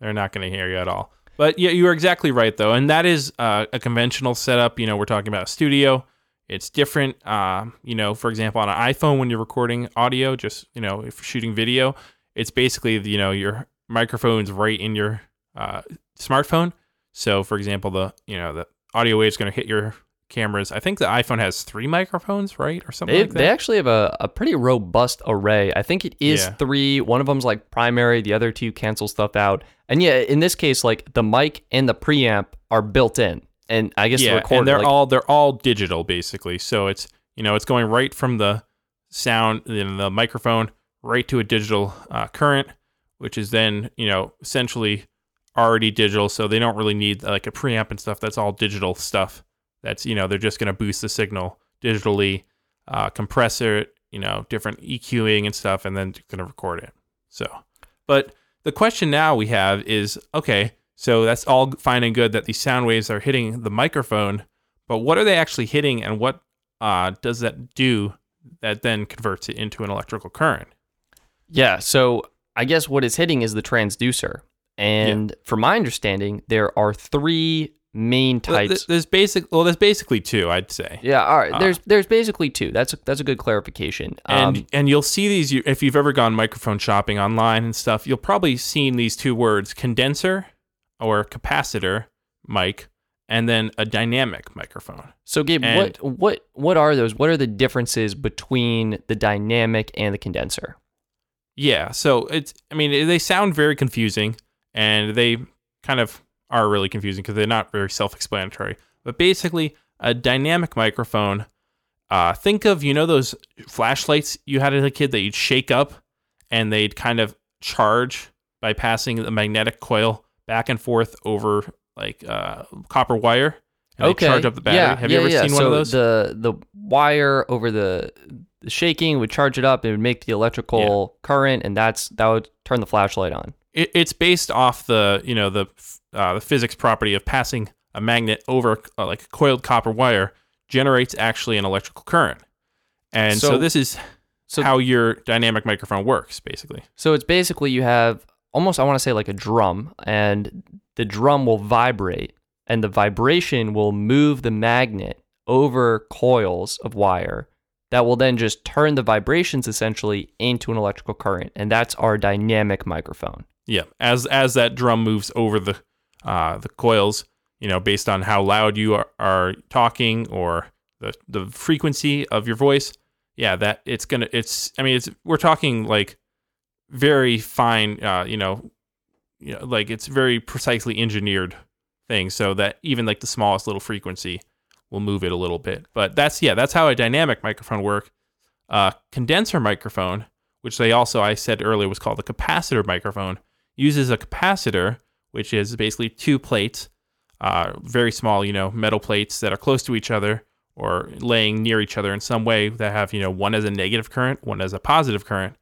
they're not going to hear you at all. But yeah, you are exactly right though, and that is uh, a conventional setup. You know, we're talking about a studio. It's different. Um, you know, for example, on an iPhone when you're recording audio, just you know, if you're shooting video, it's basically you know your microphone's right in your uh, smartphone. So, for example, the you know the audio wave is going to hit your cameras. I think the iPhone has three microphones, right, or something They, like that. they actually have a, a pretty robust array. I think it is Yeah. three. One of them's like primary, the other two cancel stuff out. And yeah, in this case, like the mic and the preamp are built in. And I guess the yeah, recorder, and they're like, all they're all digital basically. So it's you know it's going right from the sound in the microphone right to a digital uh, current, which is then you know essentially already digital. So they don't really need like a preamp and stuff. That's all digital stuff. That's you know they're just going to boost the signal digitally, uh, compress it, you know, different EQing and stuff, and then going to record it. So, but the question now we have is okay, So that's all fine and good that these sound waves are hitting the microphone, but what are they actually hitting, and what uh, does that do that then converts it into an electrical current? Yeah. So I guess what it's hitting is the transducer. And from my understanding, there are three main types. There's basic. Well, there's basically two, I'd say. yeah. All right. Uh, there's there's basically two. That's a, that's a good clarification. and Um, and you'll see these if you've ever gone microphone shopping online and stuff. You'll probably seen these two words: condenser or capacitor mic, and then a dynamic microphone. so Gabe, and- what what what are those? What are the differences between the dynamic and the condenser? Yeah, so it's I mean they sound very confusing, and they kind of are really confusing because they're not very self-explanatory. But basically, a dynamic microphone. Uh, think of you know those flashlights you had as a kid that you'd shake up, and they'd kind of charge by passing the magnetic coil back and forth over like uh, copper wire. And they charge up the battery. Yeah, Have yeah, you ever yeah. seen so one of those? The the wire over the, the shaking would charge it up. It would make the electrical current, and that's that would turn the flashlight on. it, it's based off the you know the uh, the physics property of passing a magnet over uh, like coiled copper wire generates actually an electrical current, and so, So- this is so- how your dynamic microphone works basically. So it's basically you have almost I want to say like a drum, and the drum will vibrate, and the vibration will move the magnet over coils of wire that will then just turn the vibrations essentially into an electrical current, and that's our dynamic microphone. Yeah, as as that drum moves over the uh, the coils, you know, based on how loud you are, are talking or the the frequency of your voice. Yeah, that it's gonna. It's. I mean, it's. We're talking like very fine. Uh, you know, you know, like it's very precisely engineered thing, so that even like the smallest little frequency will move it a little bit. But that's yeah, that's how a dynamic microphone work. Uh, condenser microphone, which they also I said earlier was called a capacitor microphone, uses a capacitor, which is basically two plates, uh, very small, you know, metal plates that are close to each other or laying near each other in some way that have, you know, one as a negative current, one as a positive current.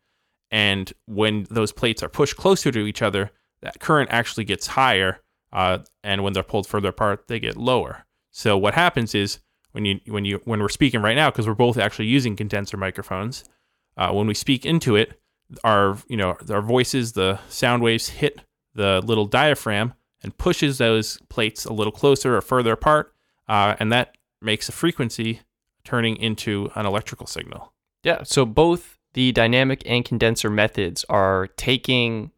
And when those plates are pushed closer to each other, that current actually gets higher. Uh, and when they're pulled further apart, they get lower. So what happens is when you when you when we're speaking right now, because we're both actually using condenser microphones, uh, when we speak into it, our you know our voices, the sound waves hit the little diaphragm and pushes those plates a little closer or further apart, uh, and that makes a frequency turning into an electrical signal. Yeah. So both the dynamic and condenser methods are taking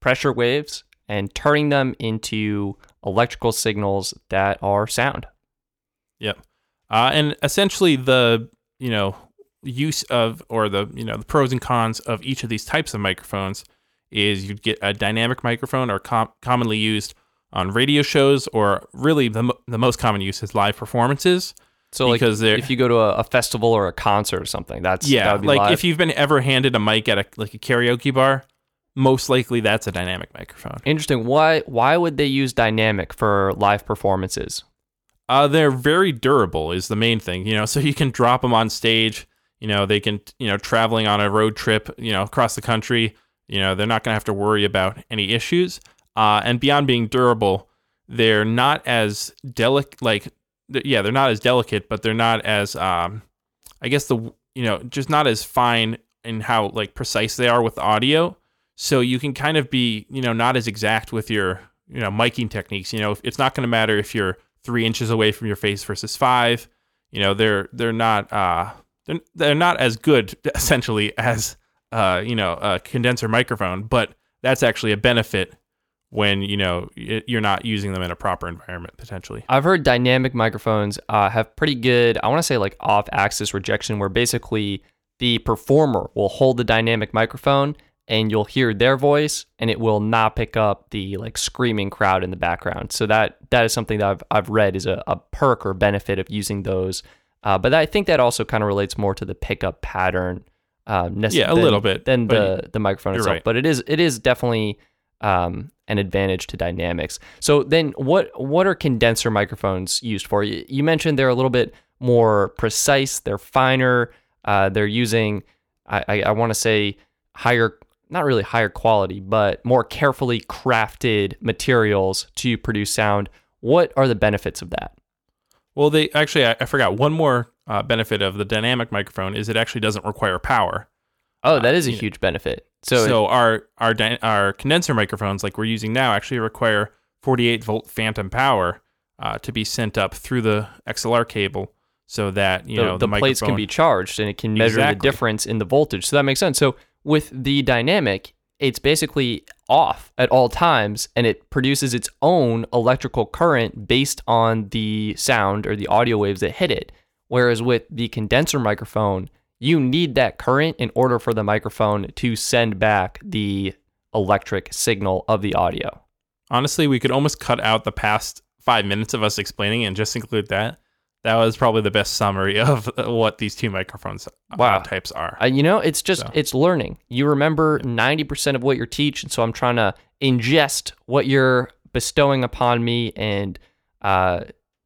pressure waves and turning them into electrical signals that are sound. Yep. Uh, and essentially the you know use of or the you know the pros and cons of each of these types of microphones is you'd get a dynamic microphone or com- commonly used on radio shows or really the, mo- the most common use is live performances So Because like if you go to a, a festival or a concert or something, that's that yeah be like live. if you've been ever handed a mic at a like a karaoke bar most likely that's a dynamic microphone Interesting. Why why would they use dynamic for live performances? Uh, they're very durable is the main thing, you know, so you can drop them on stage, you know, they can, you know, traveling on a road trip, you know, across the country, you know, they're not going to have to worry about any issues. Uh, and beyond being durable, they're not as delicate, like, th- yeah, they're not as delicate, but they're not as, um, I guess the, you know, just not as fine in how like precise they are with audio. So you can kind of be, you know, not as exact with your, you know, miking techniques. You know, it's not going to matter if you're three inches away from your face versus five. You know, they're they're not uh they're they're not as good essentially as uh you know a condenser microphone, but that's actually a benefit when you know you're not using them in a proper environment potentially. I've heard dynamic microphones uh, have pretty good, I want to say like off axis rejection, where basically the performer will hold the dynamic microphone and you'll hear their voice and it will not pick up the like screaming crowd in the background. So that that is something that I've, I've read is a, a perk or benefit of using those. Uh, but I think that also kind of relates more to the pickup pattern. Um, nece- Yeah, a than- little bit, than the the microphone itself. right. But it is it is definitely um, an advantage to dynamics. So then, what what are condenser microphones used for? You, you mentioned they're a little bit more precise. They're finer. Uh, they're using I, I, I want to say higher not really higher quality, but more carefully crafted materials to produce sound. What are the benefits of that? Well, they actually, I, I forgot one more uh, benefit of the dynamic microphone is it actually doesn't require power. Oh, that is a Uh, huge benefit. So, So, our our dy- our condenser microphones, like we're using now, actually require 48 volt phantom power uh, to be sent up through the XLR cable, so that you the, know the, the, plates can be charged and it can measure the difference in the voltage. So that makes sense. So with the dynamic, it's basically off at all times and it produces its own electrical current based on the sound or the audio waves that hit it. Whereas with the condenser microphone, you need that current in order for the microphone to send back the electric signal of the audio. Honestly, we could almost cut out the past five minutes of us explaining and just include that. That was probably the best summary of what these two microphones uh, Wow. types are. Uh, you know, it's just So. it's learning. You remember ninety percent of what you're teaching, so I'm trying to ingest what you're bestowing upon me and uh,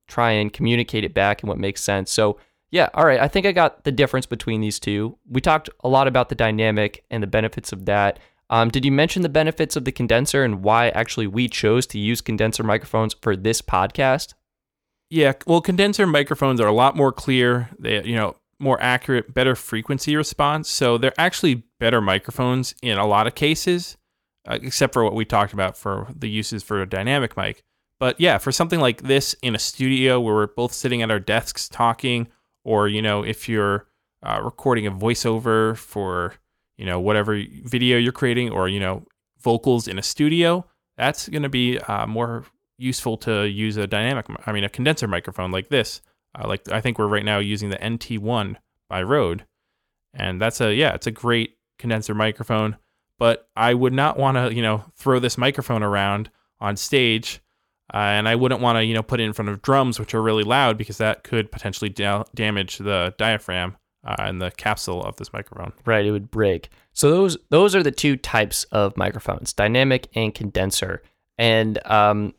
try and communicate it back in what makes sense. So yeah, all right. I think I got the difference between these two. We talked a lot about the dynamic and the benefits of that. Um, did you mention the benefits of the condenser and why actually we chose to use condenser microphones for this podcast? Yeah, well, condenser microphones are a lot more clear. They, you know, more accurate, better frequency response. So they're actually better microphones in a lot of cases, uh, except for what we talked about for the uses for a dynamic mic. But yeah, for something like this in a studio where we're both sitting at our desks talking, or you know, if you're uh, recording a voiceover for you know whatever video you're creating, or you know, vocals in a studio, that's going to be uh, more useful to use a dynamic, I mean, a condenser microphone like this. Uh, like I think we're right now using the NT1 by Rode, and that's a yeah, it's a great condenser microphone. But I would not want to you know throw this microphone around on stage, uh, and I wouldn't want to you know put it in front of drums, which are really loud, because that could potentially da- damage the diaphragm uh, and the capsule of this microphone. Right, it would break. So those those are the two types of microphones, dynamic and condenser. And um,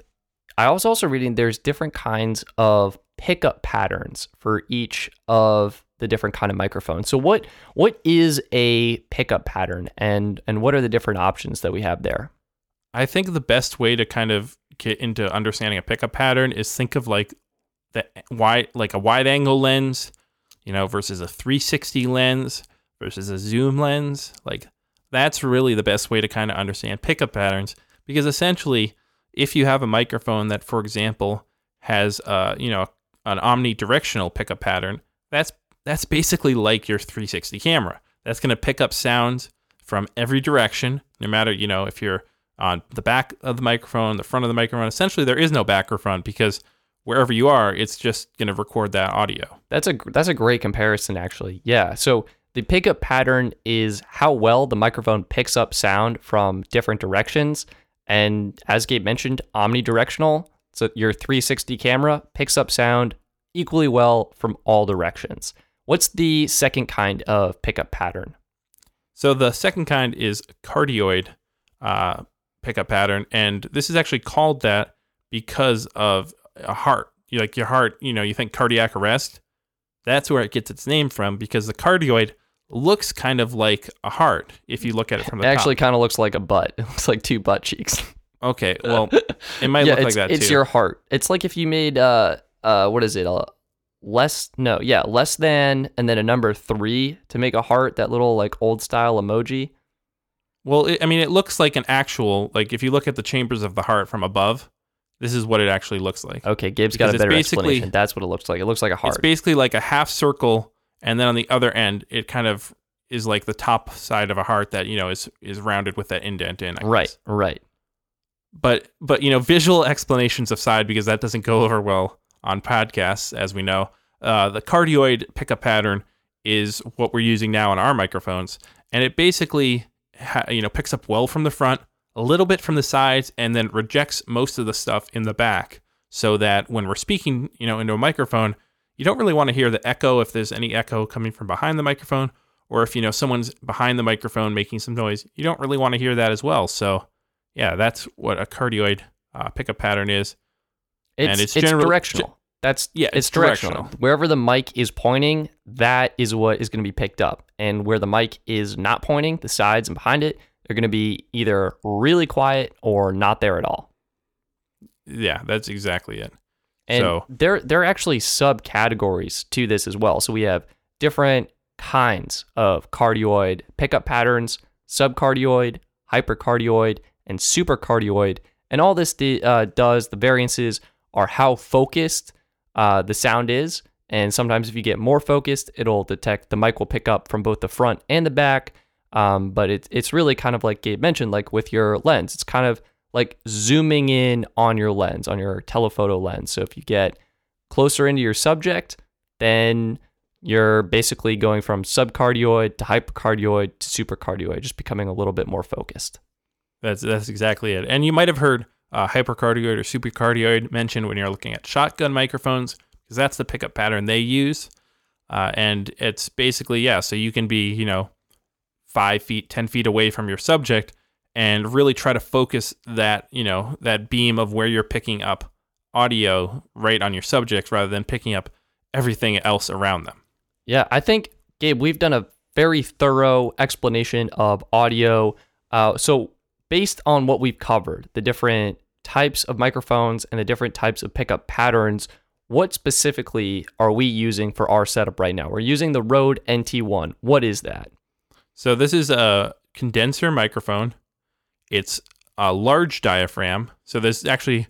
I was also reading there's different kinds of pickup patterns for each of the different kind of microphones. So what what is a pickup pattern and and what are the different options that we have there? I think the best way to kind of get into understanding a pickup pattern is think of like the wide, like a wide angle lens, you know, versus a 360 lens versus a zoom lens. Like that's really the best way to kind of understand pickup patterns because essentially, if you have a microphone that, for example, has uh, you know, an omnidirectional pickup pattern, that's that's basically like your 360 camera. That's going to pick up sounds from every direction, no matter you know if you're on the back of the microphone, the front of the microphone. Essentially, there is no back or front because wherever you are, it's just going to record that audio. That's a that's a great comparison actually. Yeah. So the pickup pattern is how well the microphone picks up sound from different directions. And as Gabe mentioned, omnidirectional. So your 360 camera picks up sound equally well from all directions. What's the second kind of pickup pattern? So the second kind is cardioid uh, pickup pattern, and this is actually called that because of a heart. You like your heart, you know, you think cardiac arrest. That's where it gets its name from because the cardioid looks kind of like a heart if you look at it from the It actually kind of looks like a butt. It looks like two butt cheeks. Okay, well, it might yeah, look like that it's too. your heart. It's like if you made uh uh what is it? Uh, less no, yeah, less than and then a number 3 to make a heart, that little like old style emoji. Well, it, I mean, it looks like an actual like if you look at the chambers of the heart from above, this is what it actually looks like. Okay, Gabe's got Because a better explanation. That's what it looks like. It looks like a heart. It's basically like a half circle, and then on the other end, it kind of is like the top side of a heart that you know is is rounded with that indent in. Right, right. But but you know, visual explanations aside, because that doesn't go over well on podcasts, as we know. Uh, the cardioid pickup pattern is what we're using now on our microphones, and it basically ha- you know picks up well from the front, a little bit from the sides, and then rejects most of the stuff in the back, so that when we're speaking, you know, into a microphone, you don't really want to hear the echo if there's any echo coming from behind the microphone, or if you know someone's behind the microphone making some noise, you don't really want to hear that as well. So, yeah, that's what a cardioid uh, pickup pattern is. It's And it's, it's general- directional. That's Yeah, it's, it's directional. directional. Wherever the mic is pointing, that is what is going to be picked up. And where the mic is not pointing, the sides and behind it, they're going to be either really quiet or not there at all. Yeah, that's exactly it. And So- there there are actually subcategories to this as well. So we have different kinds of cardioid pickup patterns, subcardioid, hypercardioid, and supercardioid. And all this uh, does, the variances are how focused uh, the sound is. And sometimes if you get more focused, it'll detect the mic will pick up from both the front and the back. Um, but it's it's really kind of like Gabe mentioned, like with your lens. It's kind of like zooming in on your lens, on your telephoto lens. So if you get closer into your subject, then you're basically going from subcardioid to hypercardioid to supercardioid, just becoming a little bit more focused. That's that's exactly it. And you might have heard uh, hypercardioid or supercardioid mentioned when you're looking at shotgun microphones because that's the pickup pattern they use. Uh, and it's basically yeah, so you can be you know five feet, ten feet away from your subject and really try to focus that you know that beam of where you're picking up audio right on your subject rather than picking up everything else around them. Yeah, I think Gabe, we've done a very thorough explanation of audio. Uh, so based on what we've covered, the different types of microphones and the different types of pickup patterns, what specifically are we using for our setup right now? We're using the Rode NT1. What is that? So this is a condenser microphone. It's a large diaphragm. So there's actually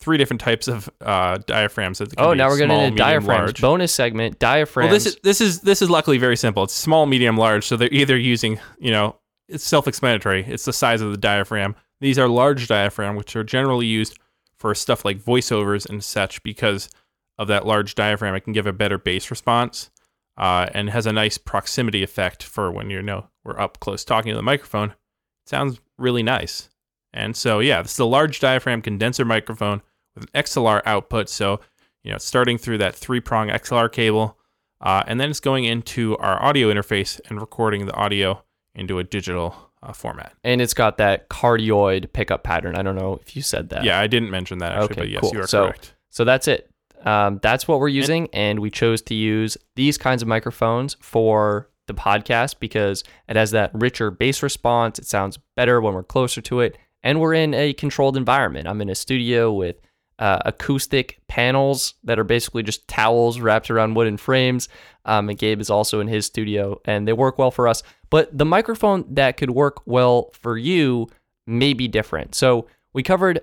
three different types of uh, diaphragms. That can Oh, now we're getting small, into diaphragms. large. Bonus segment, diaphragms. Well, this is this is this is luckily very simple. It's small, medium, large. So they're either using you know it's self-explanatory. It's the size of the diaphragm. These are large diaphragm, which are generally used for stuff like voiceovers and such because of that large diaphragm. It can give a better bass response uh, and has a nice proximity effect for when you know we're up close talking to the microphone. It sounds really nice. And so yeah, this is a large diaphragm condenser microphone with an XLR output. So you know, it's starting through that three prong XLR cable, uh, and then it's going into our audio interface and recording the audio into a digital uh, format. and it's got that cardioid pickup pattern. I don't know if you said that. Yeah, I didn't mention that actually, Okay, but yes, cool. you are So- correct. So that's it. Um, that's what we're using, and we chose to use these kinds of microphones for the podcast because it has that richer bass response. It sounds better when we're closer to it, and we're in a controlled environment. I'm in a studio with uh, acoustic panels that are basically just towels wrapped around wooden frames. Um, and Gabe is also in his studio, and they work well for us. But the microphone that could work well for you may be different. So we covered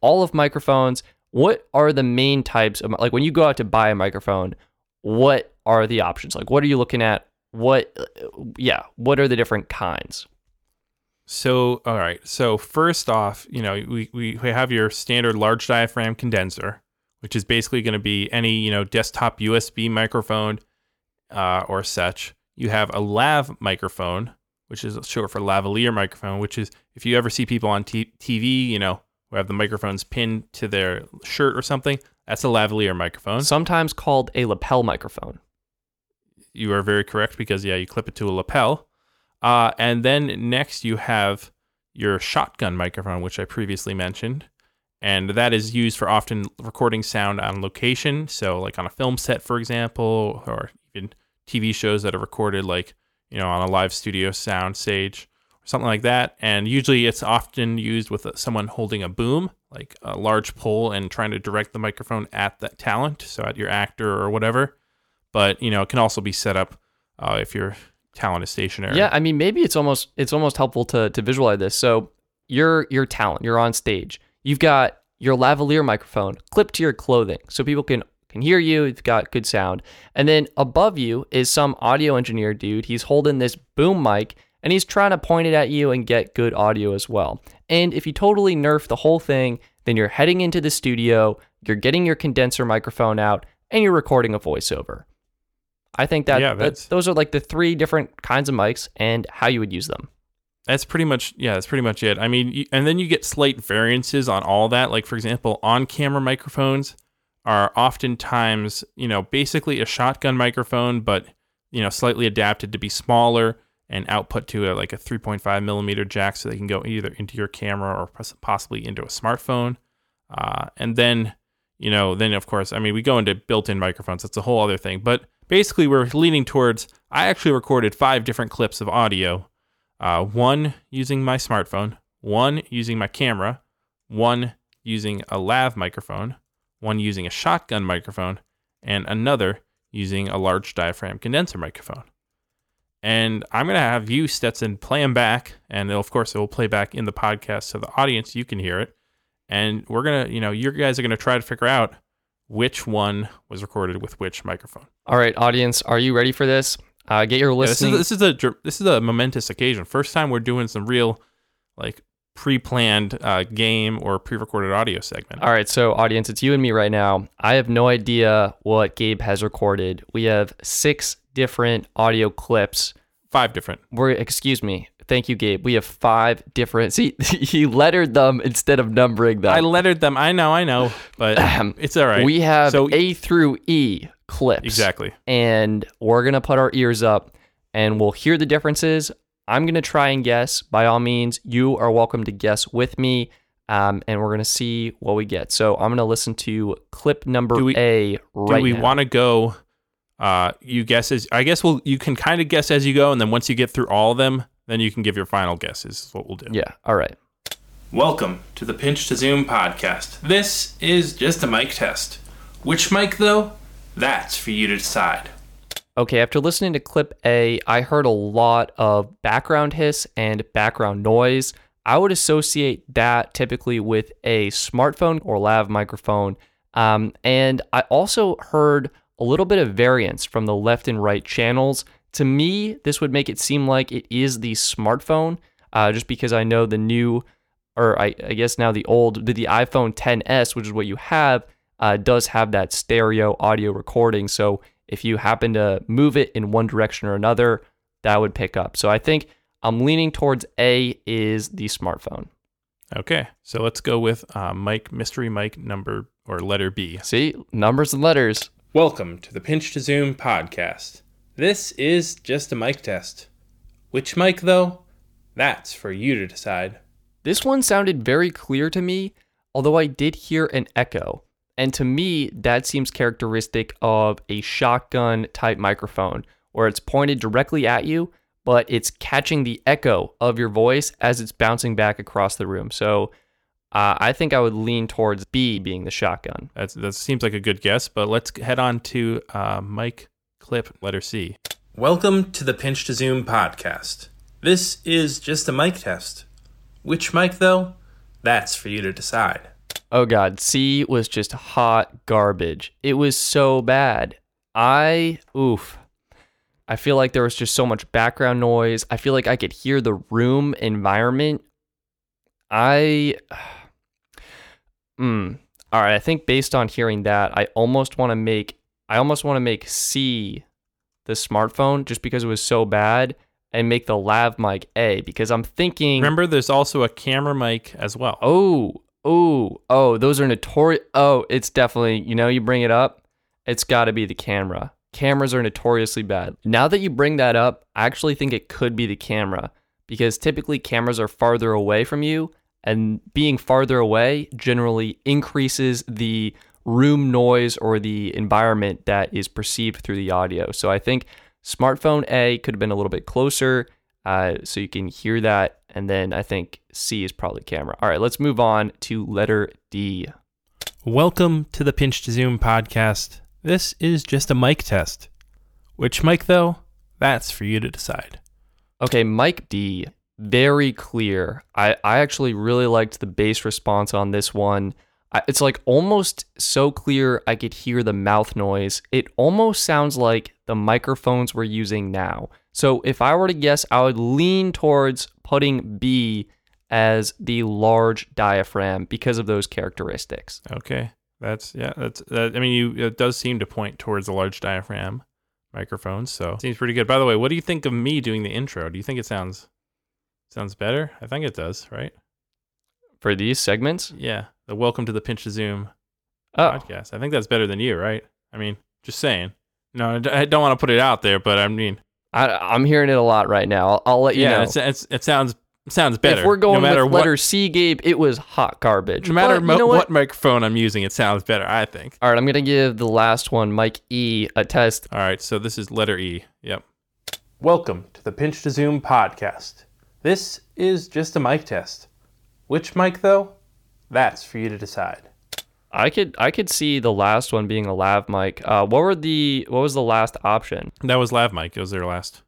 all of microphones. What are the main types of like when you go out to buy a microphone? What are the options? Like, what are you looking at? What, yeah, what are the different kinds? So, all right. So, first off, you know, we, we, we have your standard large diaphragm condenser, which is basically going to be any, you know, desktop USB microphone uh, or such. You have a lav microphone, which is short for lavalier microphone, which is if you ever see people on t- TV, you know, who have the microphones pinned to their shirt or something, that's a lavalier microphone. Sometimes called a lapel microphone. You are very correct because, yeah, you clip it to a lapel. Uh, and then next you have your shotgun microphone, which I previously mentioned. And that is used for often recording sound on location. So, like on a film set, for example, or even TV shows that are recorded, like, you know, on a live studio sound stage or something like that. And usually it's often used with someone holding a boom, like a large pole, and trying to direct the microphone at that talent. So, at your actor or whatever. But, you know, it can also be set up uh, if your talent is stationary. Yeah, I mean, maybe it's almost it's almost helpful to to visualize this. So you're your talent, you're on stage. You've got your lavalier microphone clipped to your clothing, so people can can hear you. You've got good sound, and then above you is some audio engineer dude. He's holding this boom mic and he's trying to point it at you and get good audio as well. And if you totally nerf the whole thing, then you're heading into the studio, you're getting your condenser microphone out, and you're recording a voiceover. I think that, Yeah, that those are like the three different kinds of mics and how you would use them. That's pretty much yeah. That's pretty much it. I mean, you, and then you get slight variances on all that. Like for example, on-camera microphones are oftentimes you know basically a shotgun microphone, but you know slightly adapted to be smaller and output to a, like a 3.5 millimeter jack, so they can go either into your camera or possibly into a smartphone. Uh, and then you know then of course I mean we go into built-in microphones. That's a whole other thing. But basically we're leaning towards. I actually recorded five different clips of audio Uh, one using my smartphone, one using my camera, one using a lav microphone, one using a shotgun microphone, and another using a large diaphragm condenser microphone. And I'm going to have you, Stetson, play them back. And of course, it will play back in the podcast so the audience, you can hear it. And we're going to, you know, you guys are going to try to figure out which one was recorded with which microphone. All right, audience, are you ready for this? Uh, get your Yeah, this, is, this is a this is a momentous occasion. First time we're doing some real, like, pre-planned uh, game or pre-recorded audio segment. All right, so audience, it's you and me right now. I have no idea what Gabe has recorded. We have six different audio clips. Five different. We're excuse me. Thank you, Gabe. We have five different. See, he lettered them instead of numbering them. I lettered them. I know, I know, but it's all right. We have So- A through E clips. exactly. And we're going to put our ears up and we'll hear the differences. I'm going to try and guess. By all means, you are welcome to guess with me. Um, and we're going to see what we get. So I'm going to listen to clip number we- A right Do we want to go? Uh, you guess as I guess we'll. You can kind of guess as you go, and then once you get through all of them, then you can give your final guesses. Is what we'll do. yeah. All right. Welcome to the Pinch to Zoom podcast. This is just a mic test. Which mic though? That's for you to decide. Okay, after listening to clip A, I heard a lot of background hiss and background noise. I would associate that typically with a smartphone or lav microphone. Um, and I also heard a little bit of variance from the left and right channels. To me, this would make it seem like it is the smartphone, uh, just because I know the new, or I, I guess now the old, the, the iPhone 10s, which is what you have, uh, does have that stereo audio recording. So if you happen to move it in one direction or another, that would pick up. So I think I'm leaning towards A is the smartphone. Okay, so let's go with uh, mic Mystery mic number or letter B. See, numbers and letters. Welcome to the Pinch to Zoom podcast. This is just a mic test. Which mic though? That's for you to decide. This one sounded very clear to me, although I did hear an echo. And to me, that seems characteristic of a shotgun type microphone, where it's pointed directly at you, but it's catching the echo of your voice as it's bouncing back across the room. So uh, I think I would lean towards B being the shotgun. That's, that seems like a good guess, but let's head on to uh, mic Clip, letter C. Welcome to the Pinch to Zoom podcast. This is just a mic test. Which mic, though? That's for you to decide. Oh god, C was just hot garbage. It was so bad. I oof. I feel like there was just so much background noise. I feel like I could hear the room environment. I mm. All right, I think based on hearing that, I almost want to make I almost want to make C the smartphone just because it was so bad and make the lav mic A because I'm thinking Remember, there's also a camera mic as well. Oh, oh, oh, those are notorious. Oh, it's definitely, you know, you bring it up, it's got to be the camera. Cameras are notoriously bad. Now that you bring that up, I actually think it could be the camera because typically cameras are farther away from you, and being farther away generally increases the room noise or the environment that is perceived through the audio. So I think smartphone A could have been a little bit closer uh, so you can hear that. And then I think C is probably camera. All right, let's move on to letter D. Welcome to the Pinch to Zoom podcast. This is just a mic test. Which mic, though? That's for you to decide. Okay, mic D. Very clear. I, I actually really liked the bass response on this one. I, it's like almost so clear I could hear the mouth noise. It almost sounds like the microphones we're using now. So if I were to guess, I would lean towards putting B as the large diaphragm because of those characteristics. Okay, that's yeah. That's that, I mean, you it does seem to point towards a large diaphragm microphone, so seems pretty good. By the way, what do you think of me doing the intro? Do you think it sounds sounds better? I think it does, right? For these segments, Yeah, the Welcome to the Pinch to Zoom oh, podcast. I think that's better than you, right? I mean, just saying. No, I don't want to put it out there, but I mean, I, I'm hearing it a lot right now. I'll, I'll let you yeah, know. it's, it's, it sounds sounds better. If we're going no matter with what, letter C, Gabe, it was hot garbage. no matter But you know what? what? microphone I'm using, it sounds better. I think. All right, I'm gonna give the last one, mic E, a test. All right, so this is letter E. Yep. Welcome to the Pinch to Zoom podcast. This is just a mic test. Which mic, though? That's for you to decide. I could I could see the last one being a lav mic. Uh, what were the what was the last option? That was Lav Mic. It was their last.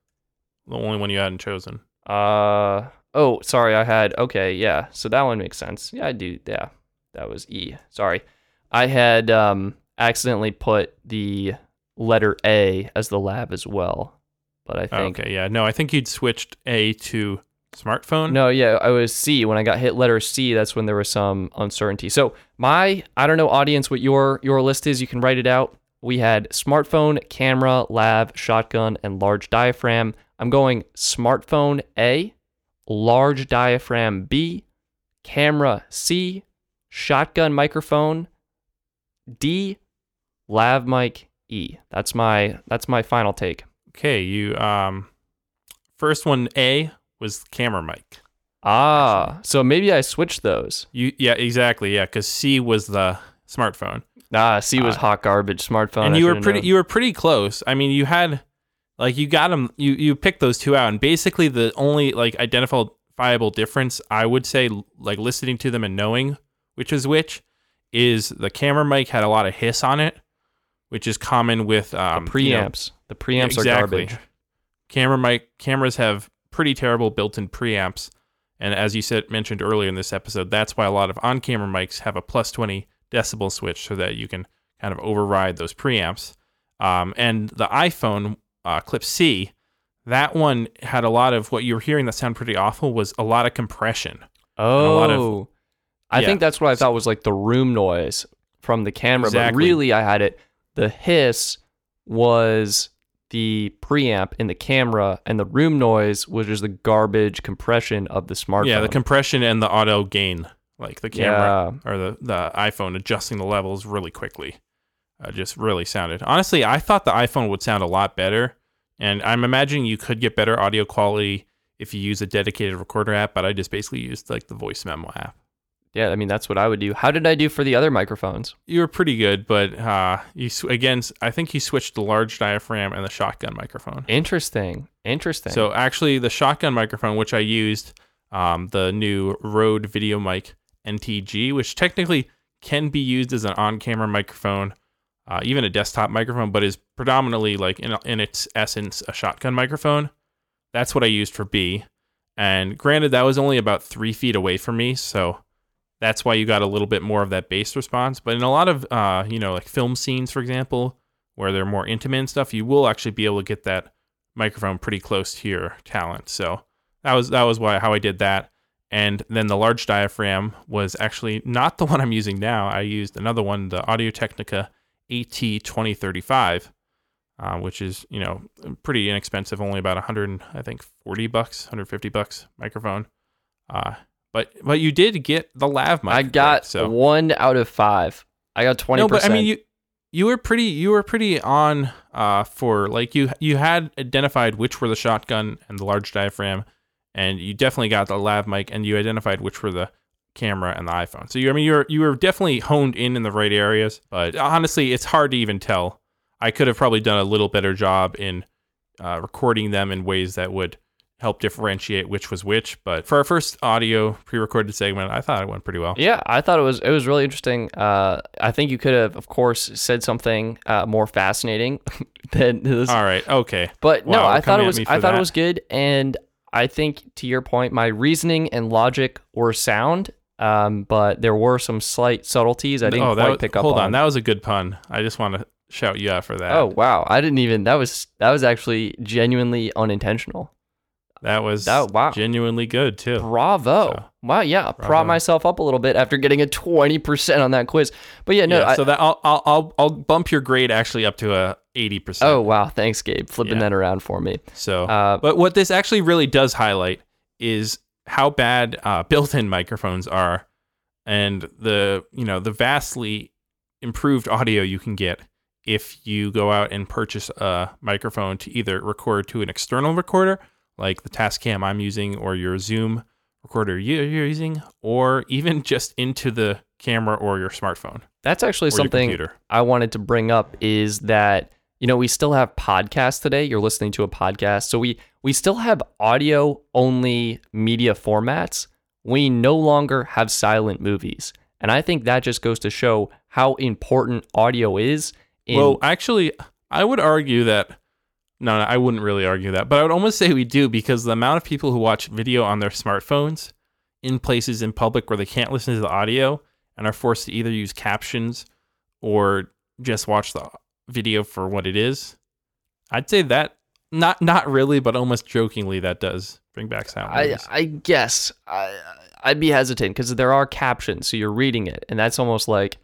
The only one you hadn't chosen. Uh oh, sorry, I had okay, yeah. So that one makes sense. Yeah, I do. Yeah, that was E. Sorry, I had um accidentally put the letter A as the lav as well, but I think Okay, yeah. No, I think you'd switched A to smartphone. No, yeah, I was C. When I got hit letter C, that's when there was some uncertainty. So my, I don't know, audience, what your your list is. You can write it out. We had smartphone, camera, lav, shotgun, and large diaphragm. I'm going smartphone A, large diaphragm B, camera C, shotgun microphone D, lav mic E. That's my that's my final take. Okay, you um first one A was camera mic. Ah, so maybe I switched those. You yeah, exactly. Yeah, cuz C was the smartphone. Ah, C was Uh, hot garbage smartphone. and I you were pretty known. you were pretty close. I mean, you had like you got them you you picked those two out and basically the only like identifiable difference I would say like listening to them and knowing which is which is the camera mic had a lot of hiss on it, which is common with um the you know, preamps. the preamps exactly. are garbage. Camera mic cameras have pretty terrible built-in preamps, and as you said mentioned earlier in this episode, that's why a lot of on-camera mics have a plus twenty decibel switch so that you can kind of override those preamps. Um, and the iPhone uh, Clip C, that one had a lot of what you were hearing that sound pretty awful was a lot of compression. Oh, lot of- I yeah. think that's what I thought was like the room noise from the camera, but really I had it. The hiss was the preamp in the camera, and the room noise which is the garbage compression of the smartphone. Yeah, the compression and the auto gain, like the camera or the, the iPhone adjusting the levels really quickly, uh, just really sounded. Honestly, I thought the iPhone would sound a lot better, and I'm imagining you could get better audio quality if you use a dedicated recorder app. But I just basically used like the voice memo app. Yeah. I mean, that's what I would do. How did I do for the other microphones? You were pretty good, but uh, you sw- again, I think you switched the large diaphragm and the shotgun microphone. Interesting. Interesting. So actually, the shotgun microphone, which I used, um, the new Rode Video Mic NTG, which technically can be used as an on-camera microphone, uh, even a desktop microphone, but is predominantly like in, in its essence a shotgun microphone. That's what I used for B. And granted, that was only about three feet away from me, so that's why you got a little bit more of that bass response. But in a lot of, uh, you know, like film scenes, for example, where they're more intimate and stuff, you will actually be able to get that microphone pretty close to your talent. So that was that was why how I did that. And then the large diaphragm was actually not the one I'm using now. I used another one, the Audio Technica AT2035, uh, which is you know pretty inexpensive, only about 100, I think 40 bucks, 150 bucks microphone. Uh, but but you did get the lav mic. I got so one out of five. I got twenty no, but I mean you you were pretty you were pretty on uh for like you you had identified which were the shotgun and the large diaphragm, and you definitely got the lav mic, and you identified which were the camera and the iPhone. So you I mean you're you were definitely honed in in the right areas, but honestly, it's hard to even tell. I could have probably done a little better job in uh, recording them in ways that would help differentiate which was which. But for our first audio pre-recorded segment, I thought it went pretty well. Yeah, I thought it was it was really interesting. Uh, I think you could have, of course, said something uh, more fascinating than this. All right, okay. But no, I thought it was I thought it was good, and I think to your point, my reasoning and logic were sound. Um, but there were some slight subtleties I didn't oh, that quite was, pick up hold on. on. that was a good pun. I just want to shout you out for that. oh wow, I didn't even. That was that was actually genuinely unintentional. That was That wow, genuinely good too. bravo. So, wow, yeah, prop myself up a little bit after getting a twenty percent on that quiz. But yeah, no, yeah, I, so that I'll, I'll I'll bump your grade actually up to a eighty percent. oh wow, thanks, Gabe, flipping Yeah. that around for me. so Uh, but what this actually really does highlight is how bad uh, built-in microphones are, and the you know the vastly improved audio you can get if you go out and purchase a microphone to either record to an external recorder like the Tascam I'm using or your Zoom recorder you're using, or even just into the camera or your smartphone That's actually something. I wanted to bring up is that you know, we still have podcasts today. You're listening to a podcast. So we we still have audio only media formats. We no longer have silent movies. And I think that just goes to show how important audio is. In, well, actually, I would argue that no, no, I wouldn't really argue that, but I would almost say we do because the amount of people who watch video on their smartphones in places in public where they can't listen to the audio and are forced to either use captions or just watch the video for what it is. I'd say that not not really, but almost jokingly that does bring back sound. I I guess I I'd be hesitant because there are captions, so you're reading it, and that's almost like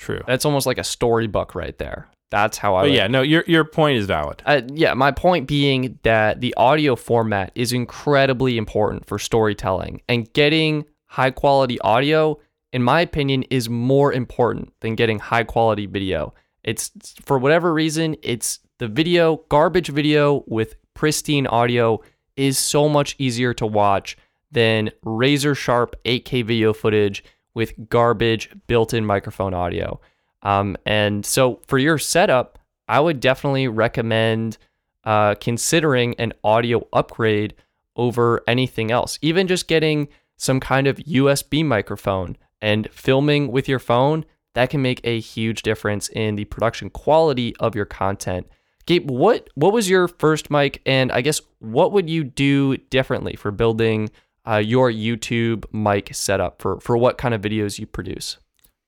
true. That's almost like a storybook right there. That's how I. But yeah, no, your your point is valid. Uh, yeah, my point being that the audio format is incredibly important for storytelling, and getting high quality audio, in my opinion, is more important than getting high quality video. It's for whatever reason, it's the video, garbage video with pristine audio is so much easier to watch than razor sharp 8K video footage with garbage built in microphone audio. Um, and so for your setup, I would definitely recommend uh, considering an audio upgrade over anything else. Even just getting some kind of USB microphone and filming with your phone, that can make a huge difference in the production quality of your content. Gabe, what what was your first mic, and I guess what would you do differently for building uh, your YouTube mic setup for for what kind of videos you produce?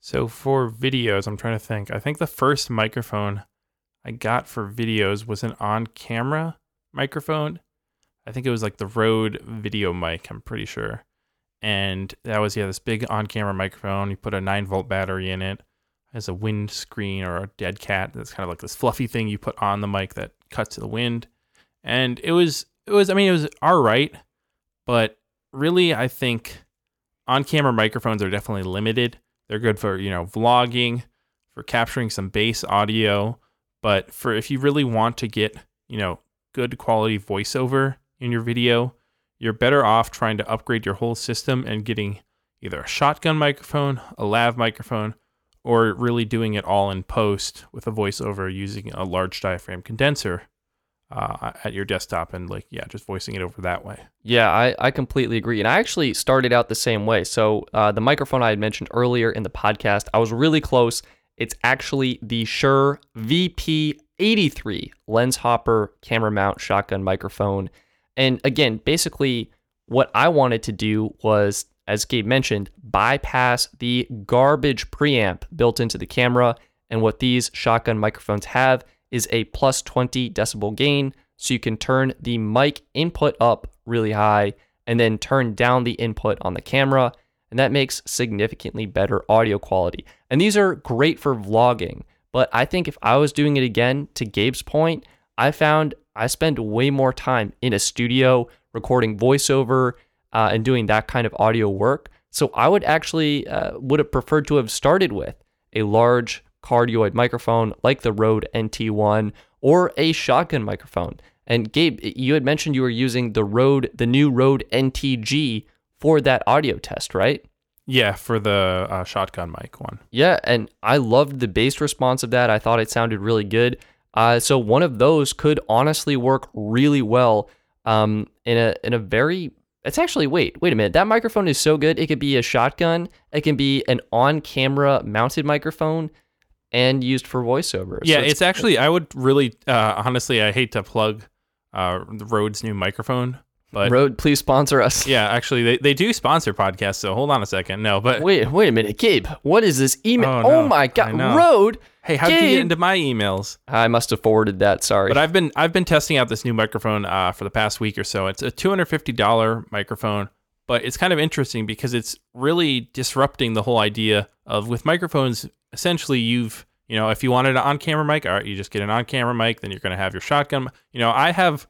So for videos, I'm trying to think. I think the first microphone I got for videos was an on-camera microphone. I think it was like the Rode video mic, I'm pretty sure. And that was yeah, this big on-camera microphone. You put a 9 volt battery in it. Has a wind screen or a dead cat. That's kind of like this fluffy thing you put on the mic that cuts the wind. And it was it was I mean it was all right, but really I think on-camera microphones are definitely limited. They're good for, you know, vlogging, for capturing some bass audio, but for if you really want to get, you know, good quality voiceover in your video, you're better off trying to upgrade your whole system and getting either a shotgun microphone, a lav microphone, or really doing it all in post with a voiceover using a large diaphragm condenser uh, at your desktop and like yeah just voicing it over that way. Yeah I, I completely agree. And i actually started out the same way. So uh, the microphone i had mentioned earlier in the podcast i was really close. It's actually the shure vp83 LensHopper camera mount shotgun microphone. And again basically what i wanted to do was as gabe mentioned bypass the garbage preamp built into the camera and what these shotgun microphones have is a plus 20 decibel gain. So you can turn the mic input up really high and then turn down the input on the camera. And that makes significantly better audio quality. And these are great for vlogging. But I think if I was doing it again, to Gabe's point, I found I spend way more time in a studio recording voiceover uh, and doing that kind of audio work. So I would actually uh, would have preferred to have started with a large cardioid microphone like the Rode NT1 or a shotgun microphone. And Gabe, you had mentioned you were using the Rode, the new Rode NTG for that audio test, right? Yeah, for the uh, shotgun mic one. Yeah, and I loved the bass response of that. I thought it sounded really good. Uh, so one of those could honestly work really well um, in a in a very. It's actually wait wait a minute. That microphone is so good. It could be a shotgun. It can be an on camera mounted microphone and used for voiceover. Yeah, so it's, it's, actually I would really uh, honestly I hate to plug uh, Rode's new microphone, but Rode, please sponsor us. Yeah, actually they, they do sponsor podcasts, so hold on a second. No, but wait wait a minute, Gabe, what is this email? Oh, no, oh my god, Rode. Hey, how did you get into my emails? I must have forwarded that. Sorry, but I've been I've been testing out this new microphone uh, for the past week or so. It's a two hundred fifty dollar microphone, but it's kind of interesting because it's really disrupting the whole idea of with microphones essentially you've you know if you wanted an on-camera mic all right you just get an on-camera mic then you're going to have your shotgun you know i have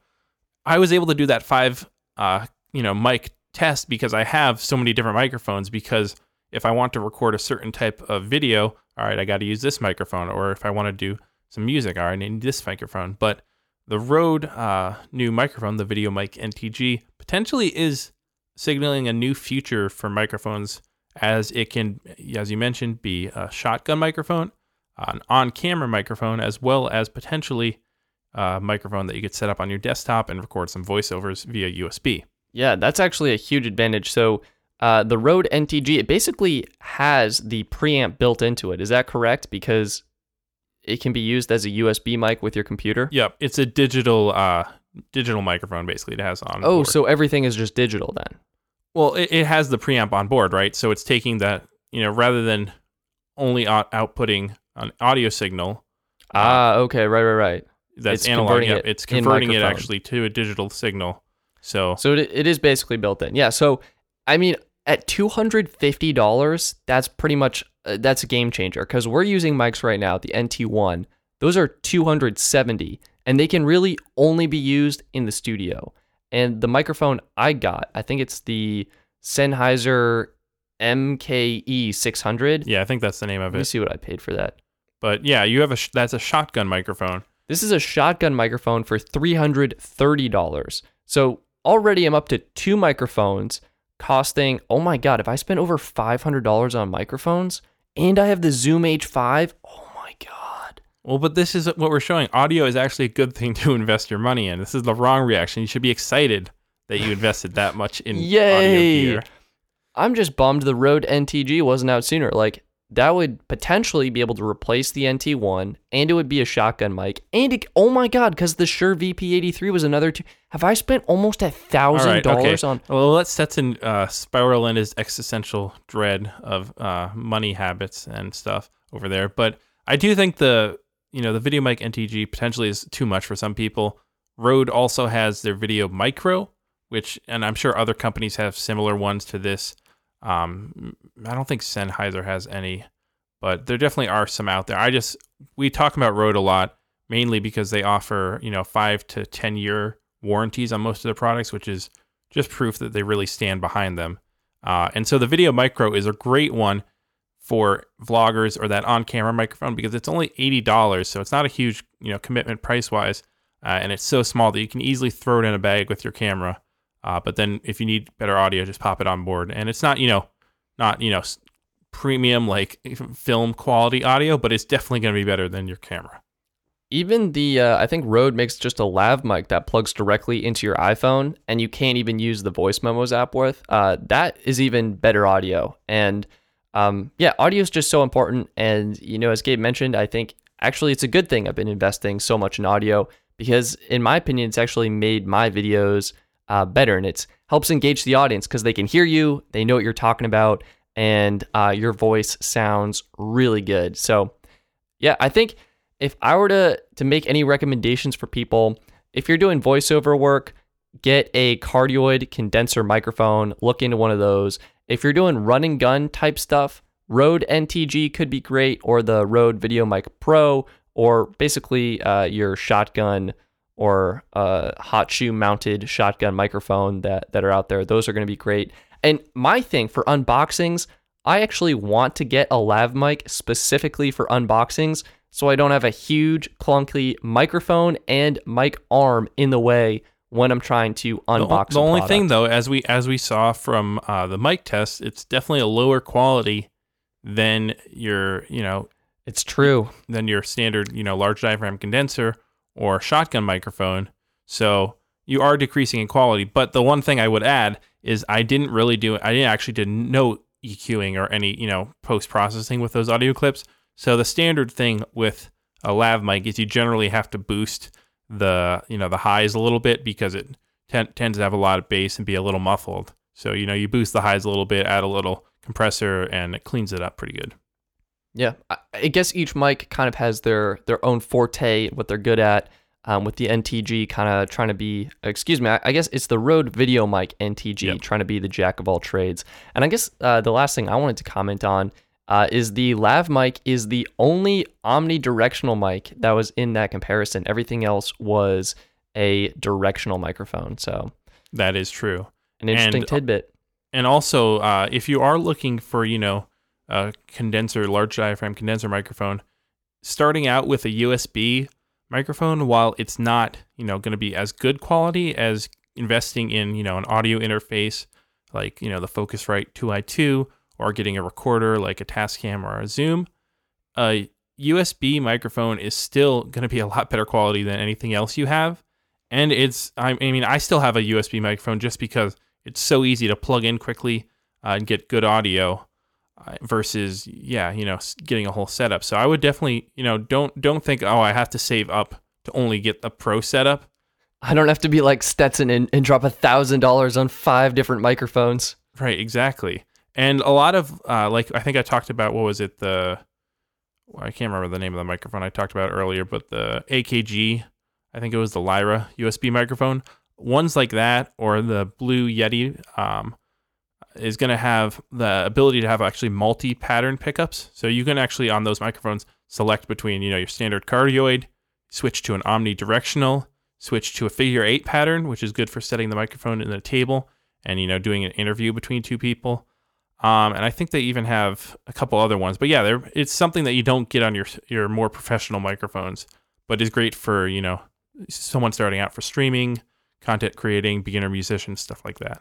i was able to do that five uh you know mic test because i have so many different microphones because if i want to record a certain type of video all right i got to use this microphone or if i want to do some music all right i need this microphone. But the Rode uh, new microphone, the Video Mic NTG, potentially is signaling a new future for microphones as it can, as you mentioned, be a shotgun microphone. an on-camera microphone as well as potentially a microphone that you could set up on your desktop and record some voiceovers via USB. Yeah, that's actually a huge advantage. So uh, the Rode NTG, it basically has the preamp built into it. Is that correct? Because it can be used as a USB mic with your computer. Yep, it's a digital uh, digital microphone basically. It has on. Oh, board. so everything is just digital then. Well, it, it has the preamp on board, right? So it's taking that you know rather than only out- outputting an audio signal Ah, okay, right, right, right. that's It's analog. converting it it's converting it actually to a digital signal. So So it, it is basically built in. Yeah. So I mean, at two hundred fifty dollars, that's pretty much uh, that's a game changer because we're using mics right now, the NT one. Those are two hundred seventy, and they can really only be used in the studio. And the microphone I got, I think it's the Sennheiser MKE six hundred. yeah, I think that's the name of it. Let me see what I paid for that. But yeah, you have a sh- that's a shotgun microphone. This is a shotgun microphone for $330. So already I'm up to two microphones costing, oh my God, if I spend over $500 on microphones and I have the Zoom H5, oh. Well, but this is what we're showing. Audio is actually a good thing to invest your money in. This is the wrong reaction. You should be excited that you invested that much in audio gear. I'm just bummed the Rode NTG wasn't out sooner. Like, that would potentially be able to replace the NT1, and it would be a shotgun mic. And it, oh my god, because the Shure VP83 was another two. Have I spent almost a thousand dollars on? Well, let's Stetson uh, spiral into his existential dread of uh, money habits and stuff over there. But I do think the you know the video mic NTG potentially is too much for some people. Rode also has their video micro, which and I'm sure other companies have similar ones to this. Um, I don't think Sennheiser has any, but there definitely are some out there. I just we talk about Rode a lot mainly because they offer you know five to ten year warranties on most of their products, which is just proof that they really stand behind them. Uh, and so the Video Micro is a great one for vloggers or that on-camera microphone because it's only eighty dollars, so it's not a huge you know commitment price-wise, uh, and it's so small that you can easily throw it in a bag with your camera. Uh, but then if you need better audio, just pop it on board, and it's not you know not you know premium like film quality audio, but it's definitely going to be better than your camera. Even the, uh, I think Rode makes just a lav mic that plugs directly into your iPhone, and you can't even use the voice memos app with. Uh, that is even better audio. And um, yeah, audio is just so important. And, you know, as Gabe mentioned, I think actually it's a good thing I've been investing so much in audio because, in my opinion, it's actually made my videos uh, better and it helps engage the audience because they can hear you, they know what you're talking about, and uh, your voice sounds really good. So, yeah, I think if I were to to make any recommendations for people, if you're doing voiceover work, get a cardioid condenser microphone, look into one of those. If you're doing run and gun type stuff, Rode NTG could be great, or the Rode VideoMic Pro, or basically uh, your shotgun or uh, hot shoe mounted shotgun microphone that that are out there. Those are going to be great. And my thing for unboxings, I actually want to get a lav mic specifically for unboxings so I don't have a huge clunky microphone and mic arm in the way when I'm trying to unbox The, the only thing though, as we as we saw from uh, the mic test, it's definitely a lower quality than your you know it's true. than your standard you know large diaphragm condenser or shotgun microphone. So you are decreasing in quality. But the one thing I would add is I didn't really do I didn't actually did no EQing or any you know post processing with those audio clips. So the standard thing with a lav mic is you generally have to boost the you know the highs a little bit because it ten- tends to have a lot of bass and be a little muffled. So you know you boost the highs a little bit, add a little compressor, and it cleans it up pretty good. Yeah, I, I guess each mic kind of has their their own forte, what they're good at. Um, with the NTG kind of trying to be, excuse me, I, I guess it's the Rode Video Mic NTG Yep. trying to be the jack of all trades. And I guess uh, the last thing I wanted to comment on uh, is the lav mic is the only omnidirectional mic that was in that comparison. Everything else was a directional microphone. So That is true. an interesting And, uh, tidbit. And also, uh, if you are looking for, you know, a condenser, large diaphragm condenser microphone, starting out with a USB microphone, while it's not, you know, going to be as good quality as investing in, you know, an audio interface like, you know, the Focusrite 2i2 or getting a recorder like a Tascam or a Zoom, a USB microphone is still going to be a lot better quality than anything else you have. And it's, I mean, I still have a USB microphone just because it's so easy to plug in quickly uh, and get good audio uh, versus, yeah, you know, getting a whole setup. So I would definitely, you know, don't don't think, oh, I have to save up to only get a pro setup. I don't have to be like Stetson and, and drop a thousand dollars on five different microphones. Right, exactly. And a lot of uh, like I think I talked about what was it the I can't remember the name of the microphone I talked about earlier, but the AKG, I think it was the Lyra USB microphone. Ones like that or the Blue Yeti um, is going to have the ability to have actually multi-pattern pickups. So you can actually on those microphones select between you know your standard cardioid, switch to an omnidirectional, switch to a figure eight pattern, which is good for setting the microphone in the table and you know doing an interview between two people. Um, and I think they even have a couple other ones. But yeah, it's something that you don't get on your your more professional microphones, but is great for you know someone starting out for streaming, content creating, beginner musicians, stuff like that.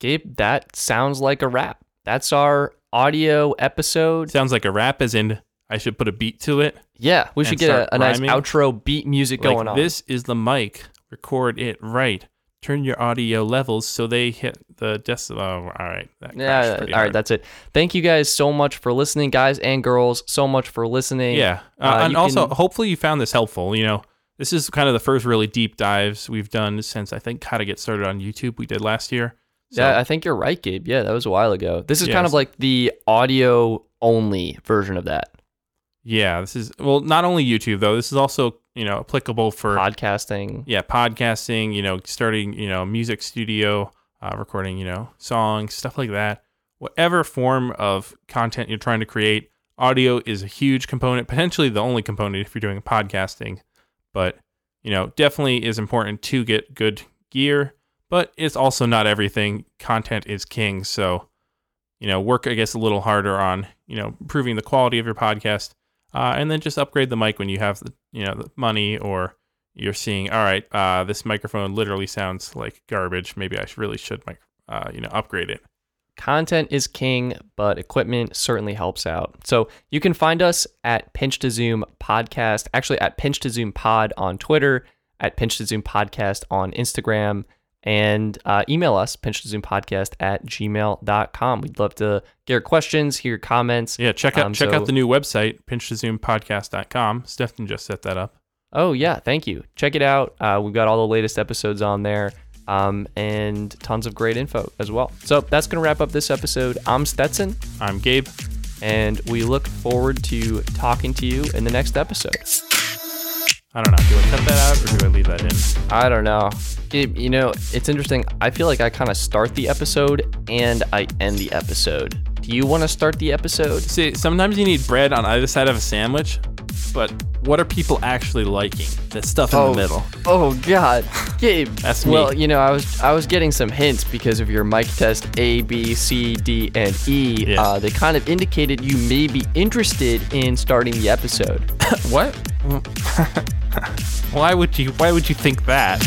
Gabe, that sounds like a wrap. That's our audio episode. Sounds like a rap, as in I should put a beat to it. Yeah, we should get a, a nice outro beat music like, going on. This is the mic. Record it right turn your audio levels so they hit the decibel. Oh, all right. yeah. All right. That's it. Thank you guys so much for listening, guys and girls. So much for listening. Yeah. Uh, uh, and also, can... hopefully, you found this helpful. You know, this is kind of the first really deep dives we've done since I think how to get started on YouTube we did last year. So, yeah, I think you're right, Gabe. Yeah, that was a while ago. This is yes. kind of like the audio only version of that. Yeah, this is well, not only YouTube though. This is also you know applicable for podcasting. Yeah, podcasting. You know, starting you know music studio, uh, recording you know songs, stuff like that. Whatever form of content you're trying to create, audio is a huge component, potentially the only component if you're doing podcasting. But you know, definitely is important to get good gear. But it's also not everything. Content is king, so you know, work I guess a little harder on you know improving the quality of your podcast uh, and then just upgrade the mic when you have the you know the money or you're seeing all right uh, this microphone literally sounds like garbage. Maybe i really should uh, you know upgrade it. Content is king but equipment certainly helps out. So you can find us at pinch to zoom podcast actually at pinch to zoom pod on twitter at pinch to zoom podcast on instagram and uh, email us, pinch to zoom podcast at gmail.com. We'd love to get your questions, hear your comments. Yeah, check out um, check so, out the new website, pinch to zoom podcast.com. Stetson just set that up. Oh, yeah, thank you. Check it out. Uh, we've got all the latest episodes on there um, and tons of great info as well. So that's going to wrap up this episode. I'm Stetson. I'm Gabe. And we look forward to talking to you in the next episode. I don't know. Do I cut that out or do I leave that in? I don't know. It, you know, it's interesting. I feel like I kind of start the episode and I end the episode. Do you want to start the episode? See, sometimes you need bread on either side of a sandwich, but what are people actually liking? The stuff in oh, the middle. Oh God, Gabe. That's me. Well, you know, I was I was getting some hints because of your mic test A, B, C, D, and E. Yeah. Uh, they kind of indicated you may be interested in starting the episode. what? why would you? Why would you think that?